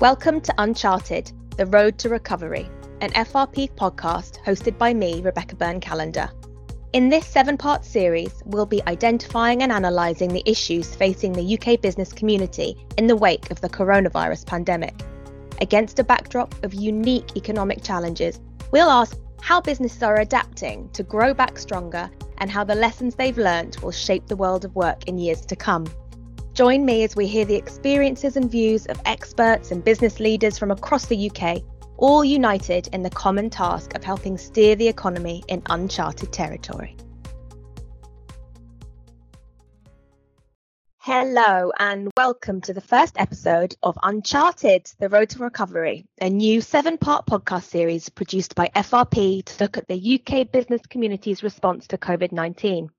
Welcome to Uncharted The Road to Recovery, an FRP podcast hosted by me, Rebecca Burn-Callander. In this seven part series, we'll be identifying and analysing the issues facing the UK business community in the wake of the coronavirus pandemic. Against a backdrop of unique economic challenges, we'll ask how businesses are adapting to grow back stronger and how the lessons they've learnt will shape the world of work in years to come. Join me as we hear the experiences and views of experts and business leaders from across the UK, all united in the common task of helping steer the economy in uncharted territory. Hello, and welcome to the first episode of Uncharted The Road to Recovery, a new seven part podcast series produced by FRP to look at the UK business community's response to COVID 19.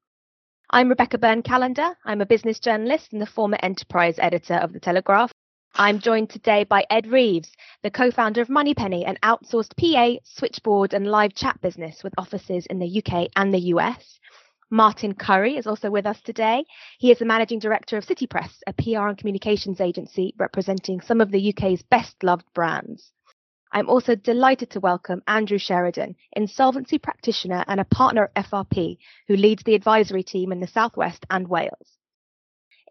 I'm Rebecca Burn-Callander. I'm a business journalist and the former enterprise editor of The Telegraph. I'm joined today by Ed Reeves, the co founder of Moneypenny, an outsourced PA, switchboard, and live chat business with offices in the UK and the US. Martin Curry is also with us today. He is the managing director of City Press, a PR and communications agency representing some of the UK's best loved brands. I'm also delighted to welcome Andrew Sheridan, insolvency practitioner and a partner at FRP, who leads the advisory team in the Southwest and Wales.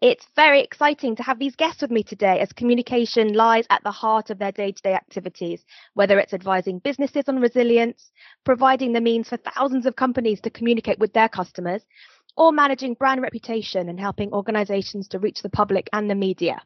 It's very exciting to have these guests with me today as communication lies at the heart of their day to day activities, whether it's advising businesses on resilience, providing the means for thousands of companies to communicate with their customers, or managing brand reputation and helping organizations to reach the public and the media.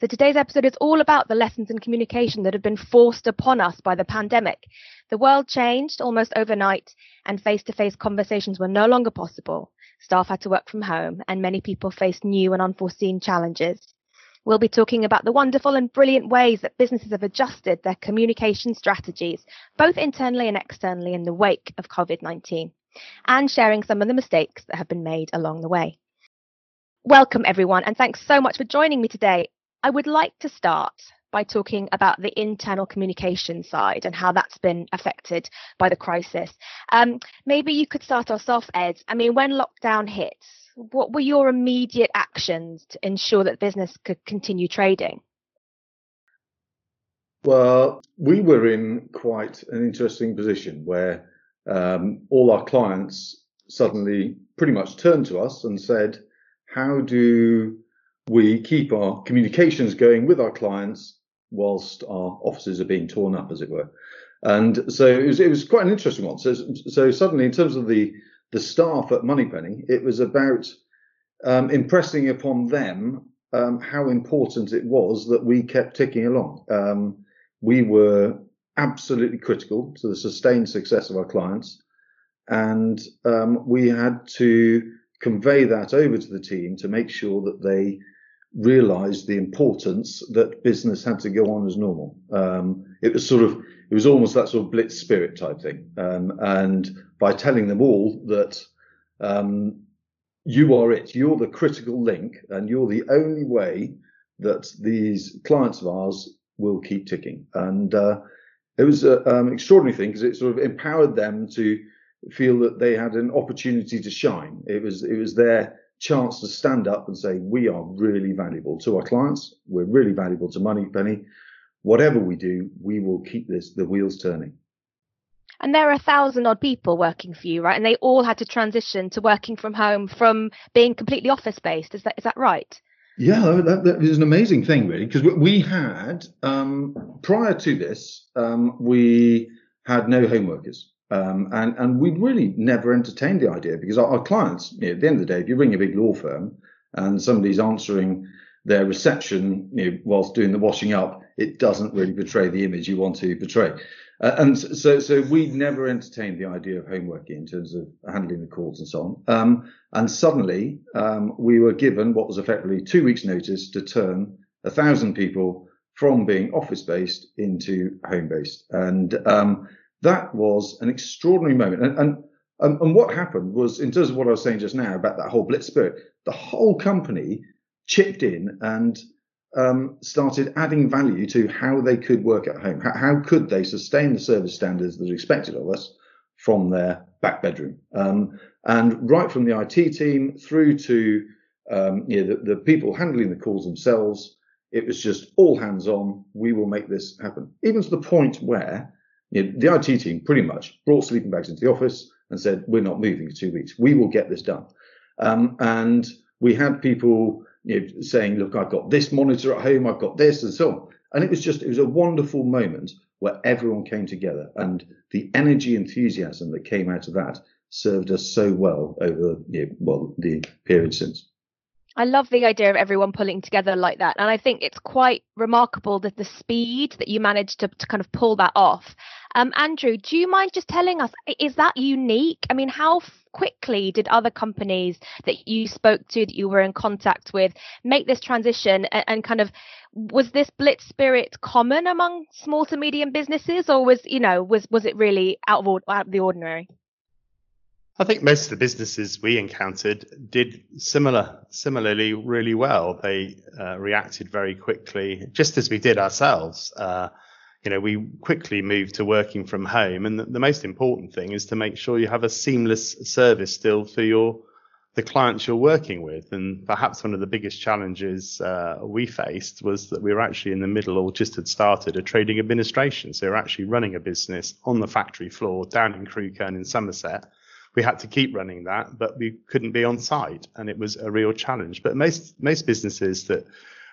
So today's episode is all about the lessons in communication that have been forced upon us by the pandemic. The world changed almost overnight and face to face conversations were no longer possible. Staff had to work from home and many people faced new and unforeseen challenges. We'll be talking about the wonderful and brilliant ways that businesses have adjusted their communication strategies, both internally and externally, in the wake of COVID 19, and sharing some of the mistakes that have been made along the way. Welcome, everyone, and thanks so much for joining me today. I would like to start by talking about the internal communication side and how that's been affected by the crisis. Um, maybe you could start us off, Ed. I mean, when lockdown hit, what were your immediate actions to ensure that business could continue trading? Well, we were in quite an interesting position where um, all our clients suddenly pretty much turned to us and said, How do we keep our communications going with our clients whilst our offices are being torn up, as it were. And so it was, it was quite an interesting one. So, so suddenly, in terms of the the staff at Moneypenny, it was about um, impressing upon them um, how important it was that we kept ticking along. Um, we were absolutely critical to the sustained success of our clients, and um, we had to convey that over to the team to make sure that they realized the importance that business had to go on as normal. Um, it was sort of, it was almost that sort of blitz spirit type thing. Um, and by telling them all that um, you are it, you're the critical link, and you're the only way that these clients of ours will keep ticking. And uh, it was an um, extraordinary thing because it sort of empowered them to feel that they had an opportunity to shine. It was it was their chance to stand up and say, we are really valuable to our clients. We're really valuable to Money Moneypenny. Whatever we do, we will keep this, the wheels turning. And there are a thousand odd people working for you, right? And they all had to transition to working from home from being completely office based. Is that, is that right? Yeah, that, that is an amazing thing, really, because we had, um, prior to this, um, we had no home workers. Um, and, and we'd really never entertained the idea because our, our clients, you know, at the end of the day, if you ring a big law firm and somebody's answering their reception you know, whilst doing the washing up, it doesn't really portray the image you want to portray. Uh, and so, so we never entertained the idea of home working in terms of handling the calls and so on. Um, and suddenly, um, we were given what was effectively two weeks' notice to turn a thousand people from being office based into home based. And um, that was an extraordinary moment. And, and, and, and what happened was, in terms of what I was saying just now about that whole blitz spirit, the whole company chipped in and um, started adding value to how they could work at home. How, how, could they sustain the service standards that are expected of us from their back bedroom? Um, and right from the IT team through to um, you know, the, the, people handling the calls themselves, It was just all hands on. We will make this happen. Even to the point where you know, the IT team pretty much brought sleeping bags into the office and said, "We're not moving for two weeks. We will get this done." Um, and we had people you know, saying, "Look, I've got this monitor at home. I've got this," and so on. And it was just it was a wonderful moment where everyone came together, and the energy, enthusiasm that came out of that served us so well over you know, well the period since. I love the idea of everyone pulling together like that. And I think it's quite remarkable that the speed that you managed to, to kind of pull that off. Um, Andrew, do you mind just telling us, is that unique? I mean, how quickly did other companies that you spoke to, that you were in contact with, make this transition? And, and kind of, was this blitz spirit common among small to medium businesses or was, you know, was, was it really out of, out of the ordinary? I think most of the businesses we encountered did similar, similarly really well. They uh, reacted very quickly, just as we did ourselves. Uh, you know, we quickly moved to working from home, and the, the, most important thing is to make sure you have a seamless service still for your the clients you're working with. And perhaps one of the biggest challenges uh, we faced was that we were actually in the middle, or just had started a trading administration. So we're actually running a business on the factory floor down in Crewkerne in Somerset we had to keep running that, but we couldn't be on site, and it was a real challenge. But most most businesses that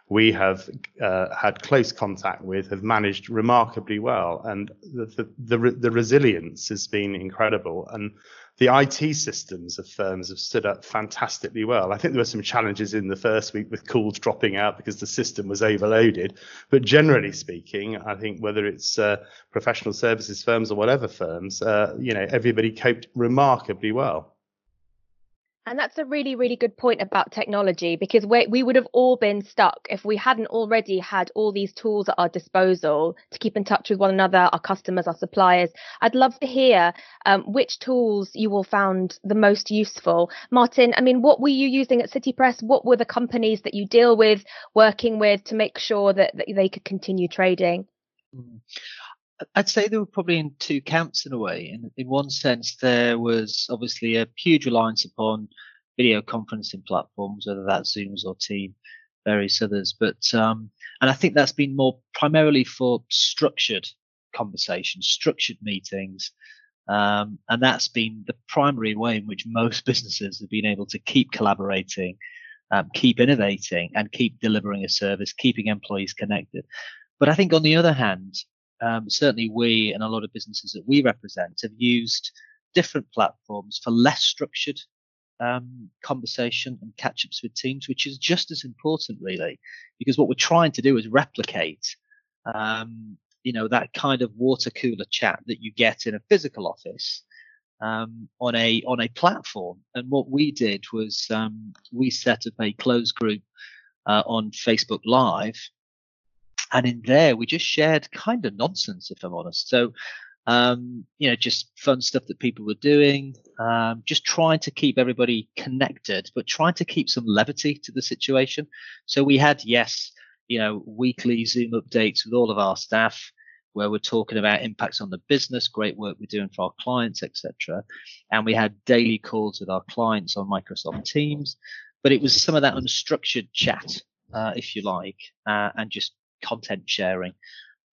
we have uh, had close contact with have managed remarkably well, and the, the the, the resilience has been incredible. And the IT systems of firms have stood up fantastically well. I think there were some challenges in the first week with calls dropping out because the system was overloaded. But generally speaking, I think whether it's uh, professional services firms or whatever firms, uh, you know, everybody coped remarkably well. And that's a really, really good point about technology because we, we would have all been stuck if we hadn't already had all these tools at our disposal to keep in touch with one another, our customers, our suppliers. I'd love to hear um, which tools you all found the most useful. Martin, I mean, what were you using at City Press? What were the companies that you deal with working with to make sure that, that they could continue trading? I'd say they were probably in two camps in a way. In, in one sense, there was obviously a huge reliance upon video conferencing platforms, whether that's Zooms or Team, various others. But um, and I think that's been more primarily for structured conversations, structured meetings, um, and that's been the primary way in which most businesses have been able to keep collaborating, um, keep innovating, and keep delivering a service, keeping employees connected. But I think on the other hand, um, certainly we and a lot of businesses that we represent have used different platforms for less structured um, conversation and catch ups with teams, which is just as important, really, because what we're trying to do is replicate, um, you know, that kind of water cooler chat that you get in a physical office um, on a on a platform. And what we did was um, we set up a closed group uh, on Facebook Live and in there, we just shared kind of nonsense, if I'm honest. So, um, you know, just fun stuff that people were doing, um, just trying to keep everybody connected, but trying to keep some levity to the situation. So we had, yes, you know, weekly Zoom updates with all of our staff where we're talking about impacts on the business, great work we're doing for our clients, etc. And we had daily calls with our clients on Microsoft Teams, but it was some of that unstructured chat, uh, if you like, uh, and just content sharing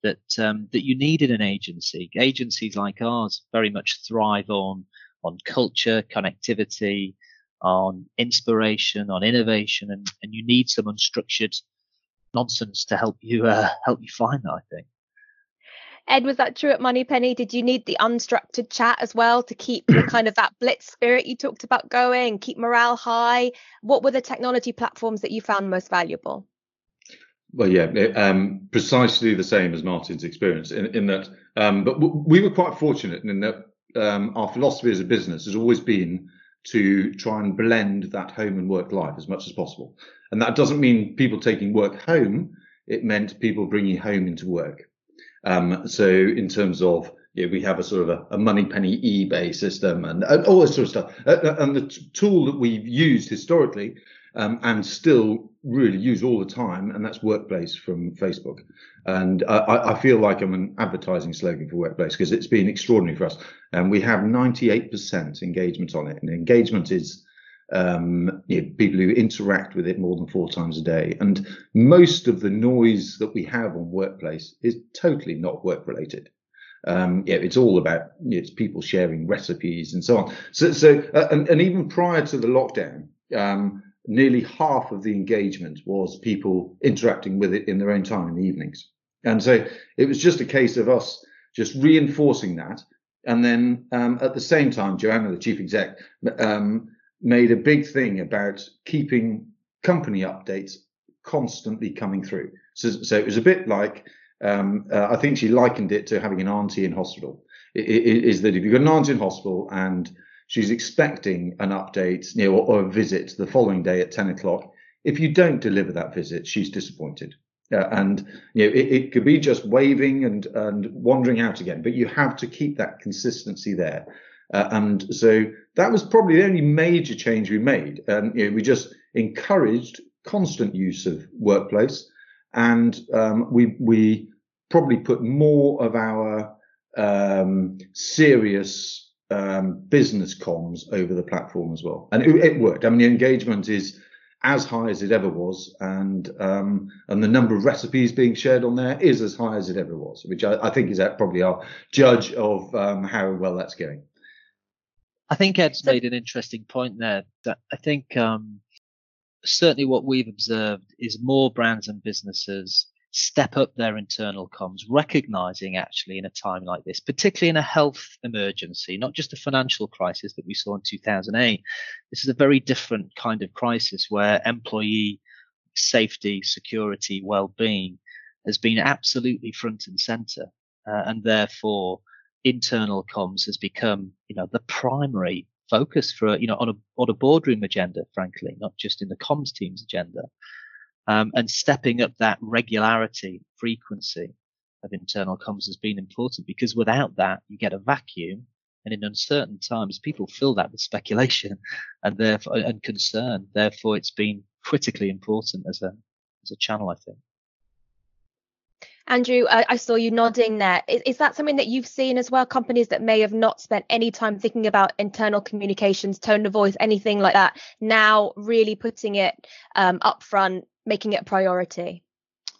that um, that you need in an agency. Agencies like ours very much thrive on on culture, connectivity, on inspiration, on innovation, and, and you need some unstructured nonsense to help you uh, help you find that. I think. Ed, was that true at Moneypenny? Did you need the unstructured chat as well to keep the kind of that blitz spirit you talked about going, keep morale high? What were the technology platforms that you found most valuable? Well, yeah, um, precisely the same as Martin's experience in, in that. Um, but w- we were quite fortunate in that um, our philosophy as a business has always been to try and blend that home and work life as much as possible. And that doesn't mean people taking work home. It meant people bringing home into work. Um, so in terms of yeah, we have a sort of a, a Moneypenny eBay system and, and, all this sort of stuff. Uh, uh and the t- tool that we've used historically um, and still really use all the time, and that's Workplace from Facebook. And I, I feel like I'm an advertising slogan for Workplace because it's been extraordinary for us. And we have 98% engagement on it, and engagement is um, you know, people who interact with it more than four times a day. And most of the noise that we have on workplace is totally not work related. Um, yeah, it's all about you know, it's people sharing recipes and so on. So, so uh, and, and even prior to the lockdown, um, nearly half of the engagement was people interacting with it in their own time in the evenings. And so it was just a case of us just reinforcing that. And then um, at the same time, Joanna, the chief exec, um, made a big thing about keeping company updates constantly coming through. So, so it was a bit like, um, uh, I think she likened it to having an auntie in hospital. It, it, is that if you've got an auntie in hospital and she's expecting an update you know, or, a visit the following day at 10 o'clock, if you don't deliver that visit, she's disappointed. Uh, and you know, it, it, could be just waving and, and wandering out again, but you have to keep that consistency there. Uh, and so that was probably the only major change we made. Um, you know, we just encouraged constant use of workplace, and um, we we probably put more of our um, serious um, business comms over the platform as well, and it, it, worked. I mean, the engagement is as high as it ever was, and um, and the number of recipes being shared on there is as high as it ever was, which I, I think is probably our judge of um, how well that's going. I think Ed's made an interesting point there. That I think um, certainly what we've observed is more brands and businesses step up their internal comms, recognizing actually in a time like this, particularly in a health emergency, not just a financial crisis that we saw in 2008. This is a very different kind of crisis where employee safety, security, well-being has been absolutely front and center. Uh, and therefore, internal comms has become, you know, the primary focus for, you know, on a, on a boardroom agenda, frankly, not just in the comms team's agenda. Um, and stepping up that regularity, frequency of internal comms has been important because without that, you get a vacuum. And in uncertain times, people fill that with speculation and therefore, and concern. Therefore, it's been critically important as a, as a channel, I think. Andrew, I, saw you nodding there. Is, is, that something that you've seen as well? Companies that may have not spent any time thinking about internal communications, tone of voice, anything like that, now really putting it um, up front, making it a priority.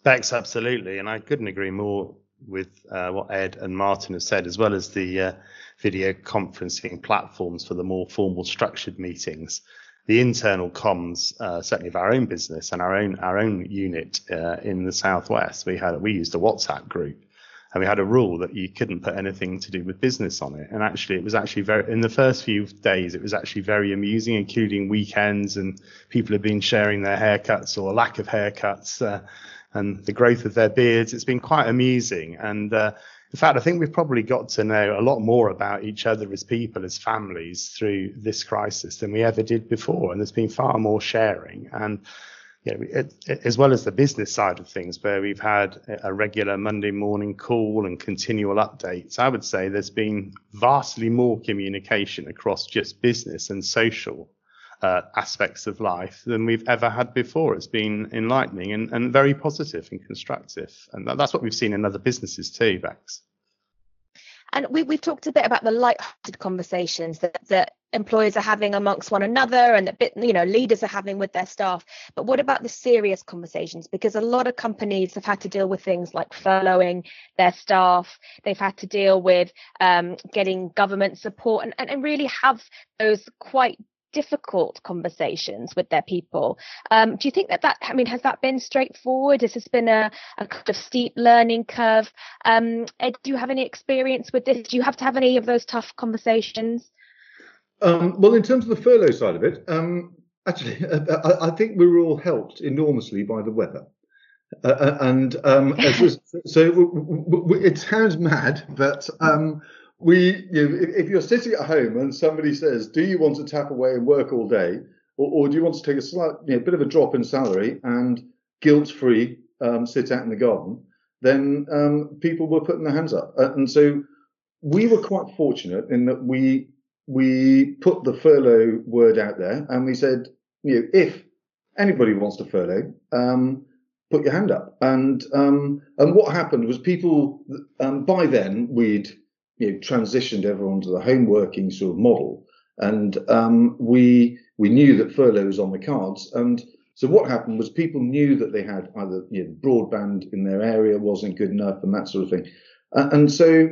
Thanks, absolutely. And I couldn't agree more with uh, what Ed and Martin have said, as well as the uh, video conferencing platforms for the more formal structured meetings the internal comms, uh, certainly of our own business and our own our own unit uh, in the southwest, we had we used a WhatsApp group, and we had a rule that you couldn't put anything to do with business on it. And actually, it was actually very in the first few days, it was actually very amusing, including weekends and people have been sharing their haircuts or lack of haircuts. Uh, and the growth of their beards. It's been quite amusing. And uh, in fact, I think we've probably got to know a lot more about each other as people, as families through this crisis than we ever did before. And there's been far more sharing. And you know, as well as the business side of things, where we've had a regular Monday morning call and continual updates, I would say there's been vastly more communication across just business and social uh, aspects of life than we've ever had before. It's been enlightening and, and very positive and constructive. And that, that's what we've seen in other businesses too, Bex. And we, we've talked a bit about the light-hearted conversations that, that employers are having amongst one another and that bit, you know leaders are having with their staff. But what about the serious conversations? Because a lot of companies have had to deal with things like furloughing their staff. They've had to deal with um, getting government support and, and, and really have those quite difficult conversations with their people. Um, do you think that that, I mean, has that been straightforward? Has this been a, a kind of steep learning curve? Um, Ed, do you have any experience with this? Do you have to have any of those tough conversations? Um, well, in terms of the furlough side of it, um, actually, I, I, think we were all helped enormously by the weather. Uh, uh and um, was, so w- w- it sounds mad, but um, we, you know, if, if, you're sitting at home and somebody says, "Do you want to tap away and work all day, or, or do you want to take a slight, you know, bit of a drop in salary and guilt-free um, sit out in the garden?" Then um, people were putting their hands up, uh, and so we were quite fortunate in that we we put the furlough word out there, and we said, you know, if anybody wants to furlough, um, put your hand up. And um, and what happened was people um, by then we'd you know, transitioned everyone to the home working sort of model. And um, we we knew that furlough was on the cards. And so what happened was people knew that they had either you know, broadband in their area wasn't good enough and that sort of thing. And so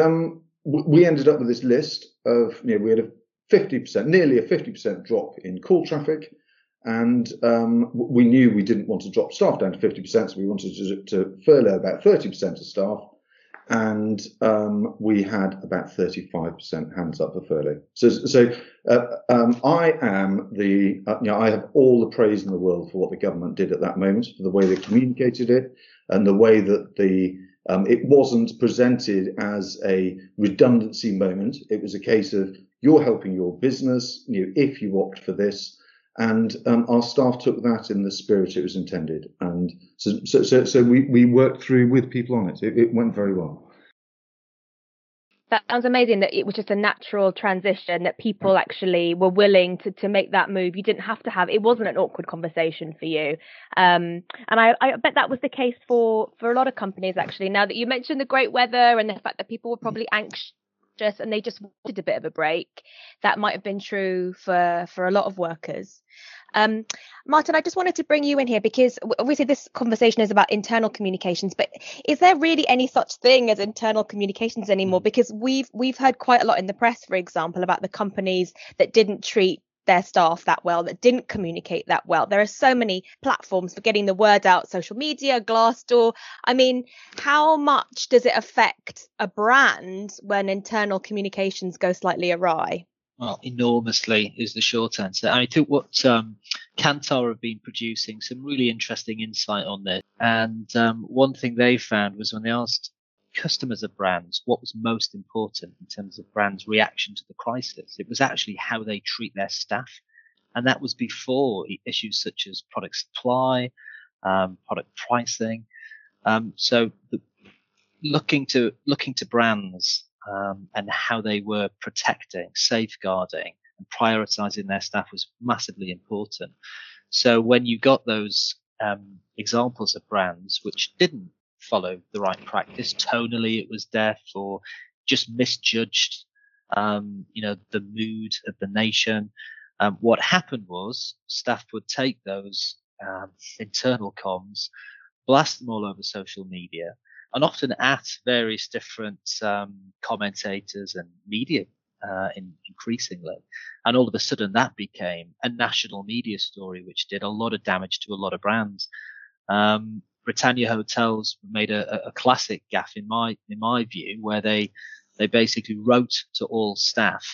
um, we ended up with this list of, you know, we had a 50%, nearly a 50% drop in call traffic. And um, we knew we didn't want to drop staff down to 50%, so we wanted to, to furlough about 30% of staff. And um, we had about 35% hands up for furlough. So, so uh, um, I am the, uh, you know, I have all the praise in the world for what the government did at that moment, for the way they communicated it, and the way that the um, it wasn't presented as a redundancy moment. It was a case of you're helping your business, you know, if you opt for this. And um, our staff took that in the spirit it was intended. And so, so, so, so we, we worked through with people on it. It, it went very well that sounds amazing that it was just a natural transition that people actually were willing to to make that move. You didn't have to have it wasn't an awkward conversation for you. Um, and I, I bet that was the case for for a lot of companies actually. Now that you mentioned the great weather and the fact that people were probably anxious and they just wanted a bit of a break that might have been true for for a lot of workers um, Martin, I just wanted to bring you in here because obviously this conversation is about internal communications, but is there really any such thing as internal communications anymore? Mm. Because we've we've heard quite a lot in the press, for example, about the companies that didn't treat their staff that well, that didn't communicate that well. There are so many platforms for getting the word out, social media, Glassdoor. I mean, how much does it affect a brand when internal communications go slightly awry? Well, enormously is the short answer. I think what um, Kantar have been producing some really interesting insight on this. And um, one thing they found was when they asked customers of brands what was most important in terms of brands' reaction to the crisis, it was actually how they treat their staff. And that was before issues such as product supply, um, product pricing. Um, so the, looking to looking to brands um, and how they were protecting, safeguarding, and prioritizing their staff was massively important. So when you got those um, examples of brands which didn't follow the right practice, tonally it was deaf or just misjudged, um, you know, the mood of the nation. Um, what happened was staff would take those um, internal comms, blast them all over social media, and often at various different um, commentators and media uh, in, increasingly. And all of a sudden that became a national media story, which did a lot of damage to a lot of brands. Um, Britannia Hotels made a, a classic gaffe in my, in my view, where they, they basically wrote to all staff.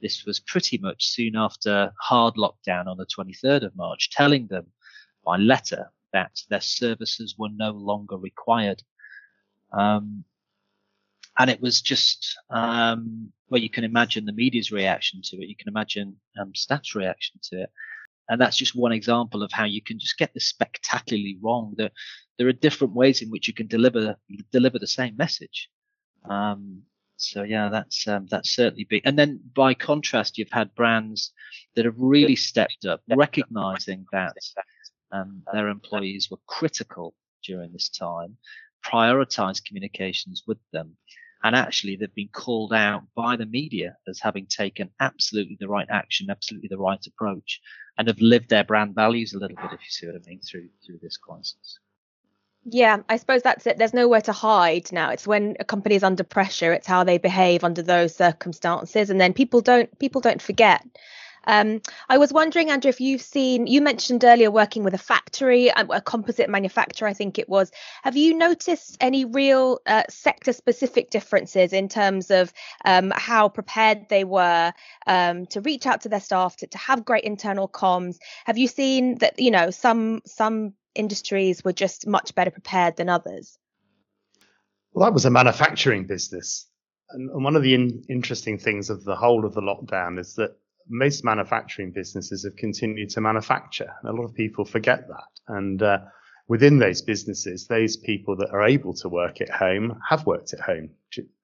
This was pretty much soon after hard lockdown on the 23rd of March, telling them by letter that their services were no longer required. Um, and it was just, um, well, you can imagine the media's reaction to it. You can imagine um, staff's reaction to it. And that's just one example of how you can just get this spectacularly wrong. That there are different ways in which you can deliver deliver the same message. Um, so yeah, that's um, that's certainly big. And then by contrast, you've had brands that have really stepped up, recognizing that um, their employees were critical during this time, prioritize communications with them. And actually, they've been called out by the media as having taken absolutely the right action, absolutely the right approach, and have lived their brand values a little bit, if you see what I mean, through through this crisis. Yeah, I suppose that's it. There's nowhere to hide now. It's when a company is under pressure, it's how they behave under those circumstances, and then people don't people don't forget. Um, I was wondering, Andrew, if you've seen, you mentioned earlier working with a factory, uh, a composite manufacturer, I think it was. Have you noticed any real uh, sector specific differences in terms of um, how prepared they were um, to reach out to their staff, to, to have great internal comms? Have you seen that, you know, some, some industries were just much better prepared than others? Well, that was a manufacturing business. And one of the in- interesting things of the whole of the lockdown is that most manufacturing businesses have continued to manufacture. A lot of people forget that. And uh, within those businesses, those people that are able to work at home have worked at home,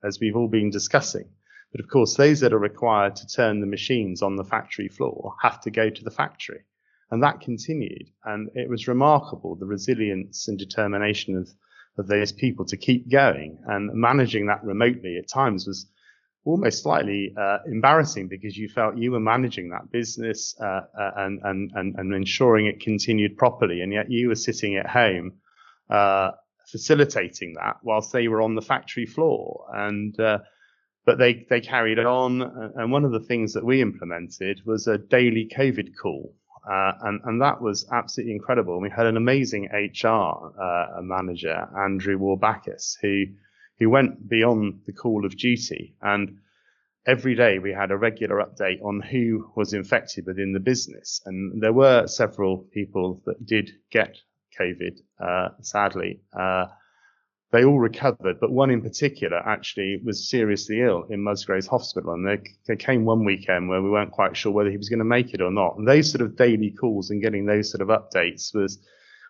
as we've all been discussing. But of course, those that are required to turn the machines on the factory floor have to go to the factory. And that continued. And it was remarkable the resilience and determination of, of those people to keep going and managing that remotely at times was almost slightly uh, embarrassing because you felt you were managing that business uh, uh, and, and, and, and ensuring it continued properly. And yet you were sitting at home uh, facilitating that whilst they were on the factory floor. And uh, but they, they carried on. And one of the things that we implemented was a daily COVID call. Uh, and, and that was absolutely incredible. We had an amazing HR manager, Andrew Warbacus, who who went beyond the call of duty. And every day we had a regular update on who was infected within the business. And there were several people that did get COVID, uh, sadly. Uh, they all recovered, but one in particular actually was seriously ill in Musgraves Hospital. And they, they came one weekend where we weren't quite sure whether he was going to make it or not. And those sort of daily calls and getting those sort of updates was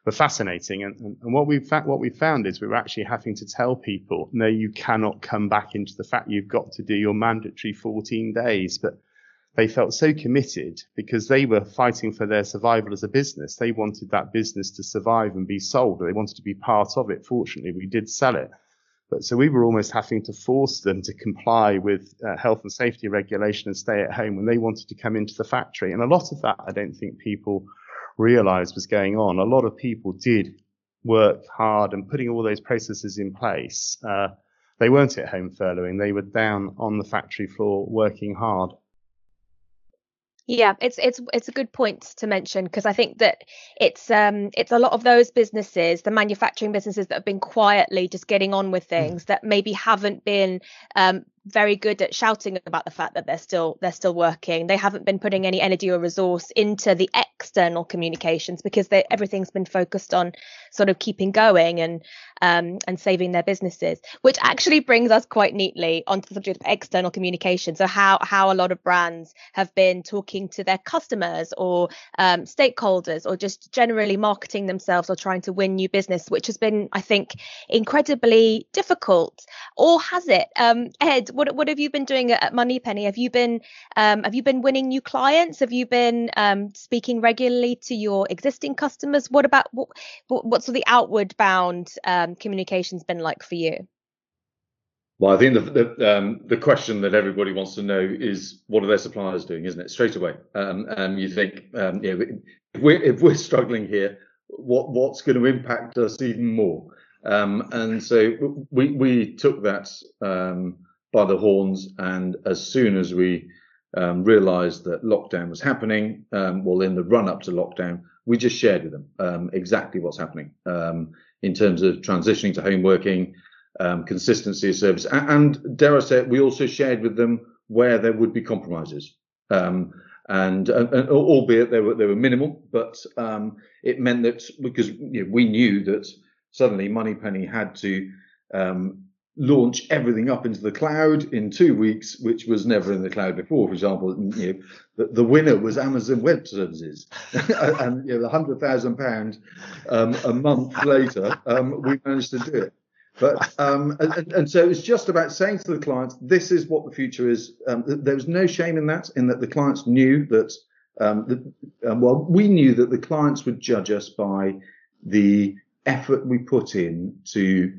were fascinating. And, and, what we fa- what we found is we were actually having to tell people, no, you cannot come back into the fact you've got to do your mandatory 14 days. But they felt so committed because they were fighting for their survival as a business. They wanted that business to survive and be sold. They wanted to be part of it. Fortunately, we did sell it. But so we were almost having to force them to comply with uh, health and safety regulation and stay at home when they wanted to come into the factory. And a lot of that, I don't think people realized was going on. A lot of people did work hard and putting all those processes in place. Uh, they weren't at home furloughing. They were down on the factory floor working hard. Yeah, it's it's it's a good point to mention because I think that it's um it's a lot of those businesses, the manufacturing businesses that have been quietly just getting on with mm. things that maybe haven't been um very good at shouting about the fact that they're still they're still working. They haven't been putting any energy or resource into the external communications because they, everything's been focused on sort of keeping going and um, and saving their businesses. Which actually brings us quite neatly onto the subject of external communication. So how how a lot of brands have been talking to their customers or um, stakeholders or just generally marketing themselves or trying to win new business, which has been I think incredibly difficult. Or has it, um, Ed? What what have you been doing at Moneypenny? Have you been um, have you been winning new clients? Have you been um, speaking regularly to your existing customers? What about what what's the outward bound um, communications been like for you? Well, I think the the, um, the, question that everybody wants to know is what are their suppliers doing, isn't it? Straight away, um, and you think, um, know, if we're if we're struggling here, what what's going to impact us even more? Um, and so we we took that um, by the horns. And as soon as we um, realized that lockdown was happening, um, well, in the run up to lockdown, we just shared with them um, exactly what's happening um, in terms of transitioning to home working, um, consistency of service, and, and, dare I say we also shared with them where there would be compromises. Um, and, and, and, albeit they were they were minimal, but it meant that because you know, we knew that suddenly Moneypenny had to um, launch everything up into the cloud in two weeks, which was never in the cloud before. For example, you know, the, the winner was Amazon Web Services, and you know, the hundred thousand pound um, a month later, um, we managed to do it. But um, and, and, so it's just about saying to the clients, this is what the future is. Um, there was no shame in that, in that the clients knew that. Um, the, um, well, we knew that the clients would judge us by the effort we put in to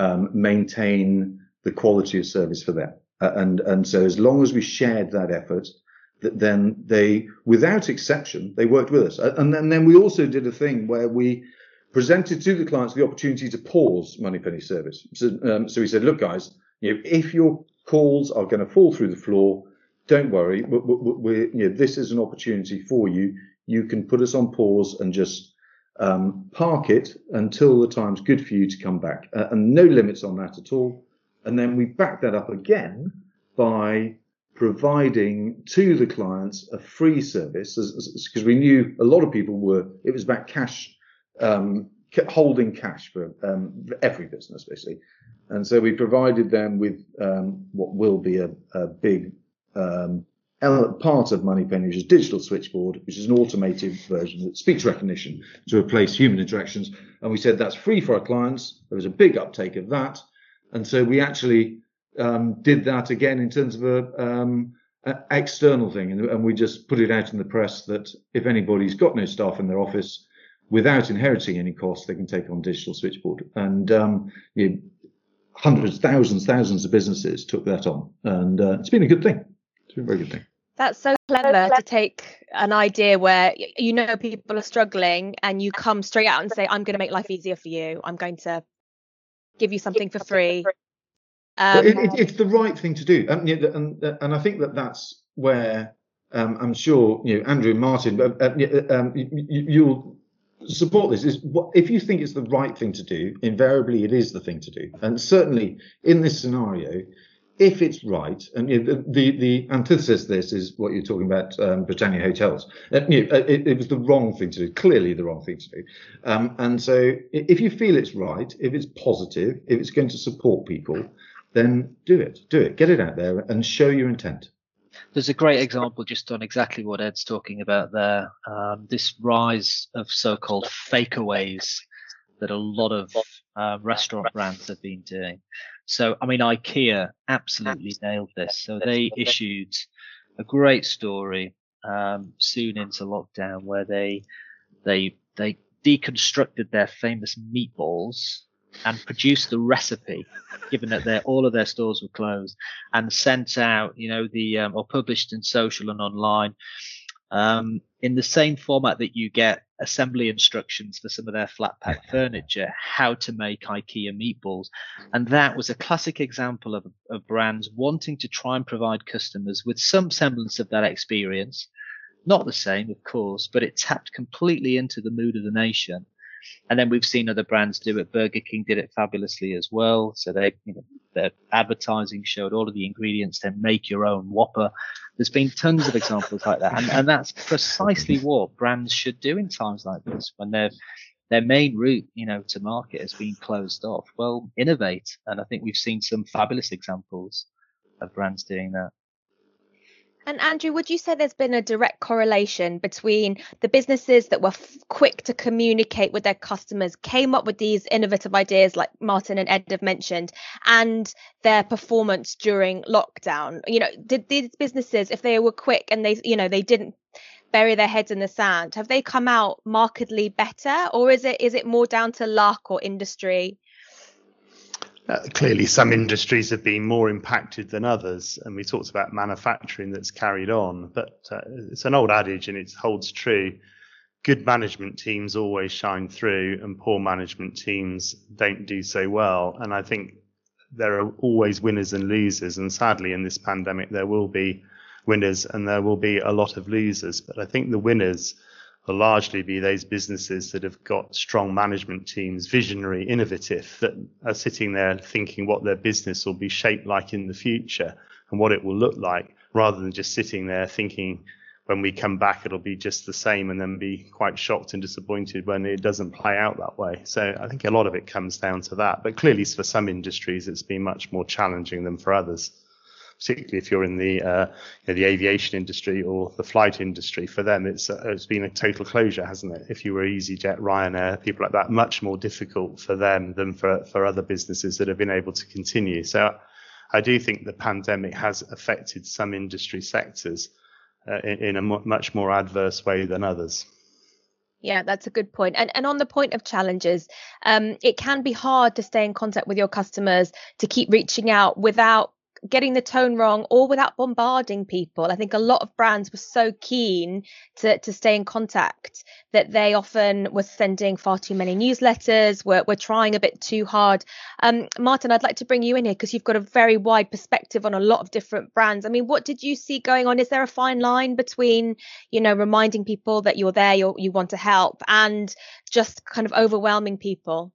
um, maintain the quality of service for them. Uh, and and so as long as we shared that effort, then they, without exception, they worked with us. And, and then we also did a thing where we presented to the clients the opportunity to pause Moneypenny service. So, um, so we said, look, guys, you know, if your calls are going to fall through the floor, don't worry. we we you know, this is an opportunity for you. You can put us on pause and just um, park it until the time's good for you to come back, uh, and no limits on that at all. And then we back that up again by providing to the clients a free service, because we knew a lot of people were. It was about cash, um, holding cash for um, every business basically, and so we provided them with um, what will be a, a big um, part of Moneypenny, which is digital switchboard, which is an automated version of speech recognition to replace human interactions. And we said that's free for our clients. There was a big uptake of that. And so we actually um, did that again in terms of a, um, an external thing. And, and, we just put it out in the press that if anybody's got no staff in their office, without inheriting any cost, they can take on digital switchboard. And um, you know, hundreds, thousands, thousands of businesses took that on, and uh, it's been a good thing. It's been a very good thing. That's so clever to take an idea where you know people are struggling and you come straight out and say, I'm going to make life easier for you. I'm going to give you something for free. Um, it, it, it's the right thing to do. And, and, and I think that that's where um, I'm sure you know, Andrew and Martin, uh, uh um, you, will support this. Is what, if you think it's the right thing to do, invariably it is the thing to do. And certainly in this scenario, if it's right, and you know, the, the antithesis of this is what you're talking about, um, Britannia hotels. Uh, you know, it, it, was the wrong thing to do, clearly the wrong thing to do. Um, and so, if you feel it's right, if it's positive, if it's going to support people, then do it, do it, get it out there, and show your intent. There's a great example just on exactly what Ed's talking about there. Um, this rise of so-called fakeaways that a lot of uh, restaurant brands have been doing. So, I mean, IKEA absolutely nailed this. So they issued a great story um, soon into lockdown where they they they deconstructed their famous meatballs and produced the recipe, given that their all of their stores were closed, and sent out, you know, the um, or published in social and online um, in the same format that you get assembly instructions for some of their flat pack furniture, how to make IKEA meatballs. And that was a classic example of, of brands wanting to try and provide customers with some semblance of that experience. Not the same, of course, but it tapped completely into the mood of the nation and then we've seen other brands do it. Burger King did it fabulously as well. So they, you know, their advertising showed all of the ingredients to make your own Whopper. There's been tons of examples like that. And, and that's precisely what brands should do in times like this when their their main route, you know, to market has been closed off. Well, innovate. And I think we've seen some fabulous examples of brands doing that. And Andrew, would you say there's been a direct correlation between the businesses that were f- quick to communicate with their customers, came up with these innovative ideas like Martin and Ed have mentioned, and their performance during lockdown? You know, did these businesses, if they were quick and they, you know, they didn't bury their heads in the sand, have they come out markedly better, or is it is it more down to luck or industry? Uh, clearly, some industries have been more impacted than others, and we talked about manufacturing that's carried on. But uh, it's an old adage, and it holds true. Good management teams always shine through, and poor management teams don't do so well. And I think there are always winners and losers, and sadly, in this pandemic, there will be winners and there will be a lot of losers. But I think the winners will largely be those businesses that have got strong management teams, visionary, innovative, that are sitting there thinking what their business will be shaped like in the future and what it will look like, rather than just sitting there thinking when we come back it'll be just the same and then be quite shocked and disappointed when it doesn't play out that way. So I think a lot of it comes down to that. But clearly for some industries it's been much more challenging than for others particularly if you're in the uh, you know, the aviation industry or the flight industry. For them, it's uh, it's been a total closure, hasn't it? If you were EasyJet, Ryanair, people like that, much more difficult for them than for for other businesses that have been able to continue. So, I do think the pandemic has affected some industry sectors uh, in, in, a much more adverse way than others. Yeah, that's a good point. And and on the point of challenges, um, it can be hard to stay in contact with your customers to keep reaching out without getting the tone wrong or without bombarding people. I think a lot of brands were so keen to, to stay in contact that they often were sending far too many newsletters, were, were trying a bit too hard. Um, Martin, I'd like to bring you in here because you've got a very wide perspective on a lot of different brands. I mean, what did you see going on? Is there a fine line between, you know, reminding people that you're there, you're, you want to help, and just kind of overwhelming people?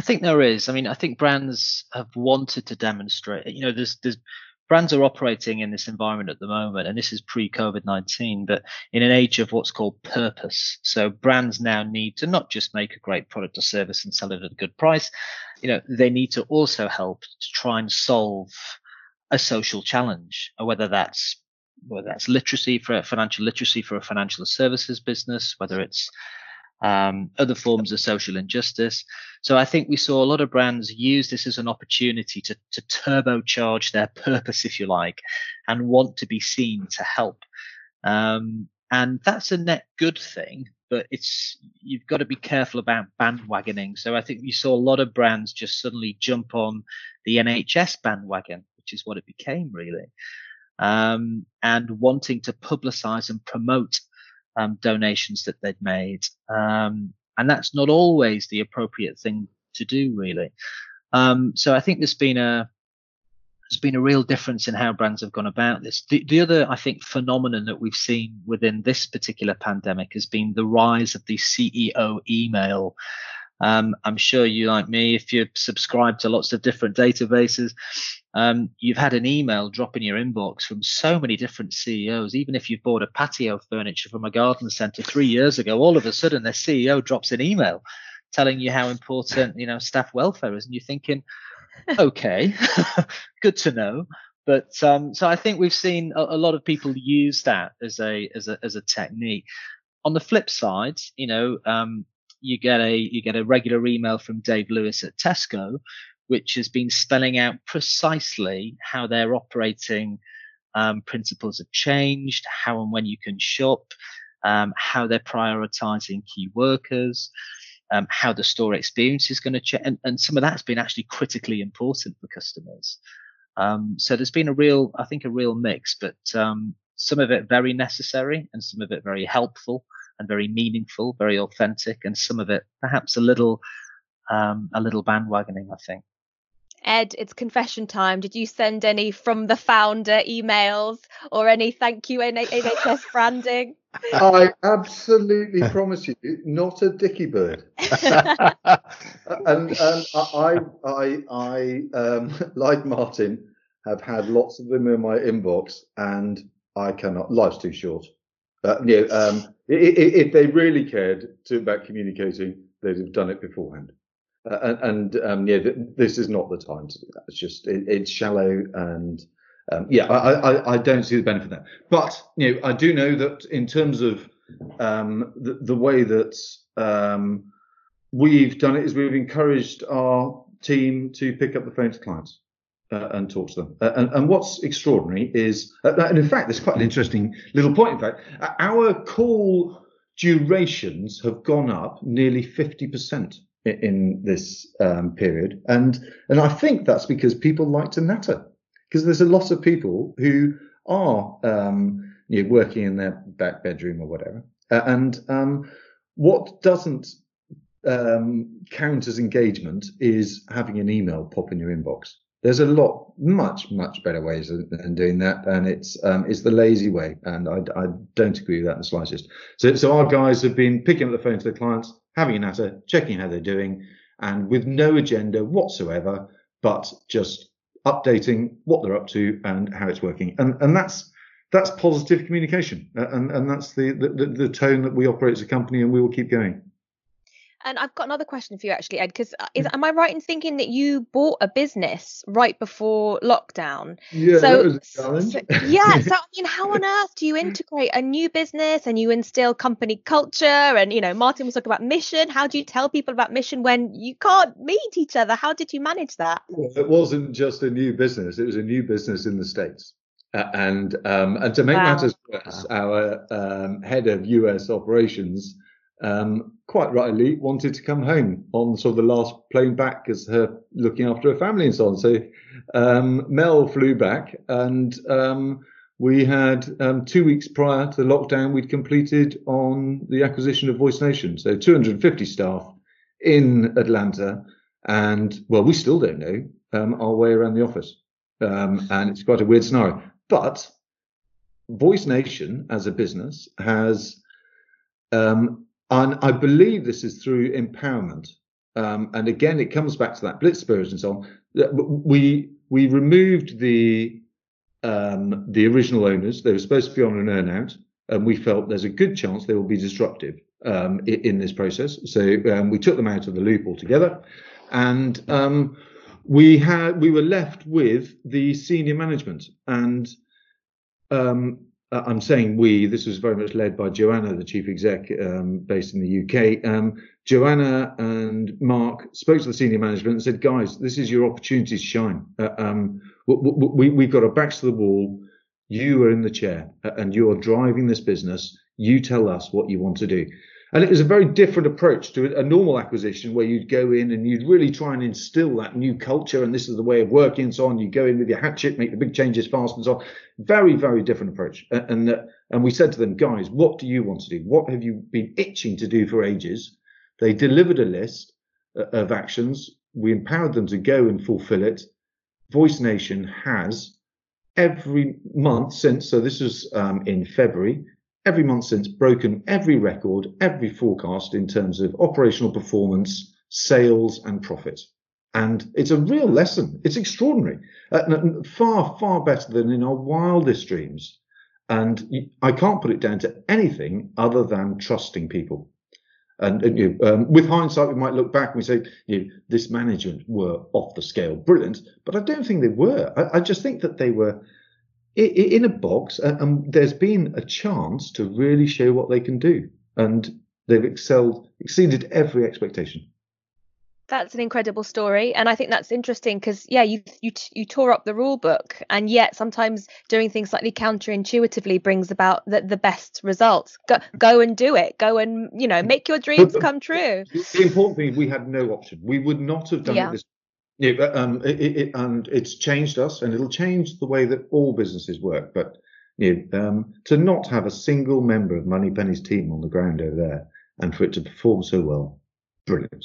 I think there is. I mean, I think brands have wanted to demonstrate. You know, there's there's brands are operating in this environment at the moment, and this is pre-COVID nineteen, but in an age of what's called purpose. So brands now need to not just make a great product or service and sell it at a good price. You know, they need to also help to try and solve a social challenge, whether that's whether that's literacy for financial literacy for a financial services business, whether it's um, other forms of social injustice. So I think we saw a lot of brands use this as an opportunity to, to turbocharge their purpose, if you like, and want to be seen to help. Um, and that's a net good thing but it's you've got to be careful about bandwagoning. So I think you saw a lot of brands just suddenly jump on the NHS bandwagon, which is what it became really, um, and wanting to publicise and promote um, donations that they'd made, um, and that's not always the appropriate thing to do really. Um, so I think there's been a there's been a real difference in how brands have gone about this. The, the, other, I think, phenomenon that we've seen within this particular pandemic has been the rise of the CEO email. Um, I'm sure you, like me, if you subscribe to lots of different databases, um, you've had an email drop in your inbox from so many different CEOs. Even if you've bought a patio furniture from a garden centre three years ago, all of a sudden their CEO drops an email telling you how important, you know, staff welfare is. And you're thinking, okay, good to know. But um, so I think we've seen a, a, lot of people use that as a as a as a technique. On the flip side, you know, um, you get a you get a regular email from Dave Lewis at Tesco, which has been spelling out precisely how their operating um, principles have changed, how and when you can shop, um, how they're prioritizing key workers, um, how the store experience is going to change, and, and, some of that's been actually critically important for customers. Um, so there's been a real, I think, a real mix, but um, some of it very necessary, and some of it very helpful and very meaningful, very authentic, and some of it perhaps a little, um, a little bandwagoning, I think. Ed, it's confession time. Did you send any from the founder emails or any thank you NHS branding? I absolutely promise you, not a dicky bird. and, and I, I, I, um, like Martin, have had lots of them in my inbox, and I cannot. Life's too short. Uh, yeah, um, if, they really cared about communicating, they'd have done it beforehand. Uh, and, and um, yeah, th- this is not the time to do that. It's just it, it's shallow and um, yeah, I, I, I, don't see the benefit there. But you know, I do know that in terms of um, the, the, way that um, we've done it is we've encouraged our team to pick up the phone to clients. Uh, and talk to them. Uh, and, and, what's extraordinary is, uh, and in fact, there's quite an interesting little point. In fact, our call durations have gone up nearly 50% in, in this um, period, and and I think that's because people like to natter because there's a lot of people who are um, you know, working in their back bedroom or whatever. Uh, and um, what doesn't um, count as engagement is having an email pop in your inbox. There's a lot, much, much better ways than doing that, and it's um, it's the lazy way, and I, I don't agree with that in the slightest. So, so our guys have been picking up the phone to the clients, having a natter, checking how they're doing, and with no agenda whatsoever, but just updating what they're up to and how it's working. And and that's that's positive communication, and and that's the the, the tone that we operate as a company, and we will keep going. And I've got another question for you, actually, Ed. Because uh, is am I right in thinking that you bought a business right before lockdown? Yeah, so, that was a challenge. So, yeah. So I mean, how on earth do you integrate a new business and you instill company culture? And you know, Martin was talking about mission. How do you tell people about mission when you can't meet each other? How did you manage that? Well, it wasn't just a new business; it was a new business in the states. Uh, and um, and to make wow. matters worse, our um, head of US operations um, quite rightly wanted to come home on sort of the last plane back as her looking after her family and so on. So um, Mel flew back and um, we had um, two weeks prior to the lockdown, we'd completed on the acquisition of VoiceNation. So 250 staff in Atlanta. And well, we still don't know um, our way around the office. Um, and it's quite a weird scenario. But VoiceNation as a business has um, and I believe this is through empowerment. Um, and again, it comes back to that blitz spirit and so on. We we removed the um, the original owners. They were supposed to be on an earnout, and we felt there's a good chance they will be disruptive um, in, in, this process. So um, we took them out of the loop altogether, and um, we had we were left with the senior management and um, I'm saying we, this was very much led by Joanna, the chief exec um, based in the UK. Um, Joanna and Mark spoke to the senior management and said, guys, this is your opportunity to shine. Uh, um, we, have got our backs to the wall. You are in the chair uh, and you are driving this business. You tell us what you want to do. And it was a very different approach to a normal acquisition where you'd go in and you'd really try and instill that new culture and this is the way of working and so on. You go in with your hatchet, make the big changes fast and so on. Very, very different approach. And, and, uh, and we said to them, guys, what do you want to do? What have you been itching to do for ages? They delivered a list uh, of actions. We empowered them to go and fulfill it. VoiceNation has every month since, so this was um, in February, every month since broken every record, every forecast in terms of operational performance, sales and profit. And it's a real lesson. It's extraordinary. Uh, far, far better than in our wildest dreams. And I can't put it down to anything other than trusting people. And, and you know, um, with hindsight, we might look back and we say, you know, this management were off the scale, brilliant. But I don't think they were. I, I just think that they were in a box, and there's been a chance to really show what they can do, and they've excelled, exceeded every expectation. That's an incredible story, and I think that's interesting because yeah, you you you tore up the rule book, and yet sometimes doing things slightly counterintuitively brings about the, the best results. Go go and do it. Go and you know make your dreams come true. The important thing is we had no option. We would not have done yeah. it this yeah, um, it, it, and it's changed us, and it'll change the way that all businesses work. But you know, um, to not have a single member of Moneypenny's team on the ground over there, and for it to perform so well, brilliant.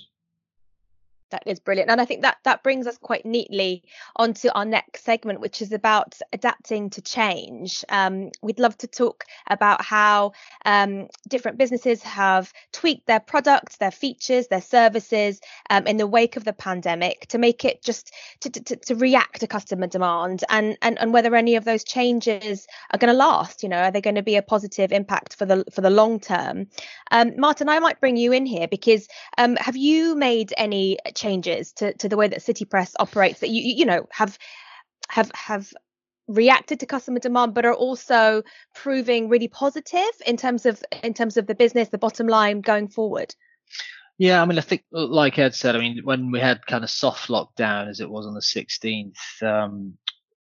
That is brilliant. And I think that that brings us quite neatly onto our next segment, which is about adapting to change. Um, we'd love to talk about how um, different businesses have tweaked their products, their features, their services um, in the wake of the pandemic to make it just to, to, to react to customer demand and, and, and whether any of those changes are going to last. You know, are they going to be a positive impact for the for the long term? Um, Martin, I might bring you in here because um, have you made any changes to, to the way that City Press operates that you you know have have have reacted to customer demand but are also proving really positive in terms of in terms of the business the bottom line going forward? Yeah i mean i think like ed said i mean when we had kind of soft lockdown as it was on the 16th um,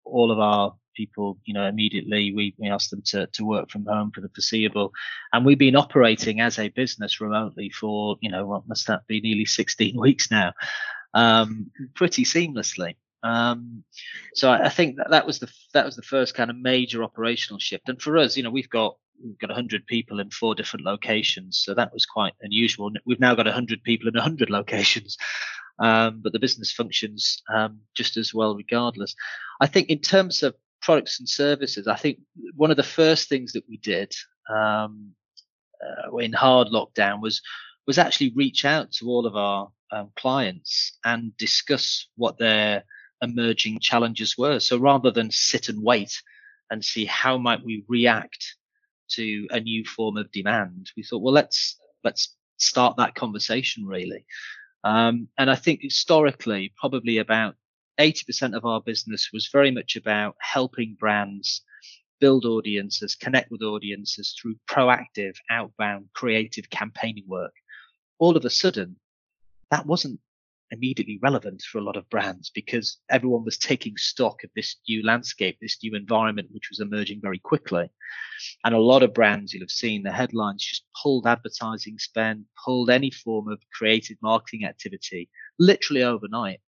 all of our people, you know, immediately we, we asked them to, to work from home for the foreseeable. And we've been operating as a business remotely for, you know, what must that be nearly 16 weeks now, um, pretty seamlessly. Um, so I, I think that, that was the, that was the first kind of major operational shift. And for us, you know, we've got, we've got 100 people in four different locations. So that was quite unusual. We've now got 100 people in 100 locations. Um, but the business functions um, just as well regardless. I think in terms of products and services, I think one of the first things that we did um, uh, in hard lockdown was was actually reach out to all of our um, clients and discuss what their emerging challenges were. So rather than sit and wait and see how might we react to a new form of demand, we thought, well, let's let's start that conversation really. Um, and I think historically, probably about 80% of our business was very much about helping brands build audiences, connect with audiences through proactive, outbound, creative campaigning work. All of a sudden, that wasn't immediately relevant for a lot of brands because everyone was taking stock of this new landscape, this new environment, which was emerging very quickly. And a lot of brands you'll have seen the headlines just pulled advertising spend, pulled any form of creative marketing activity literally overnight.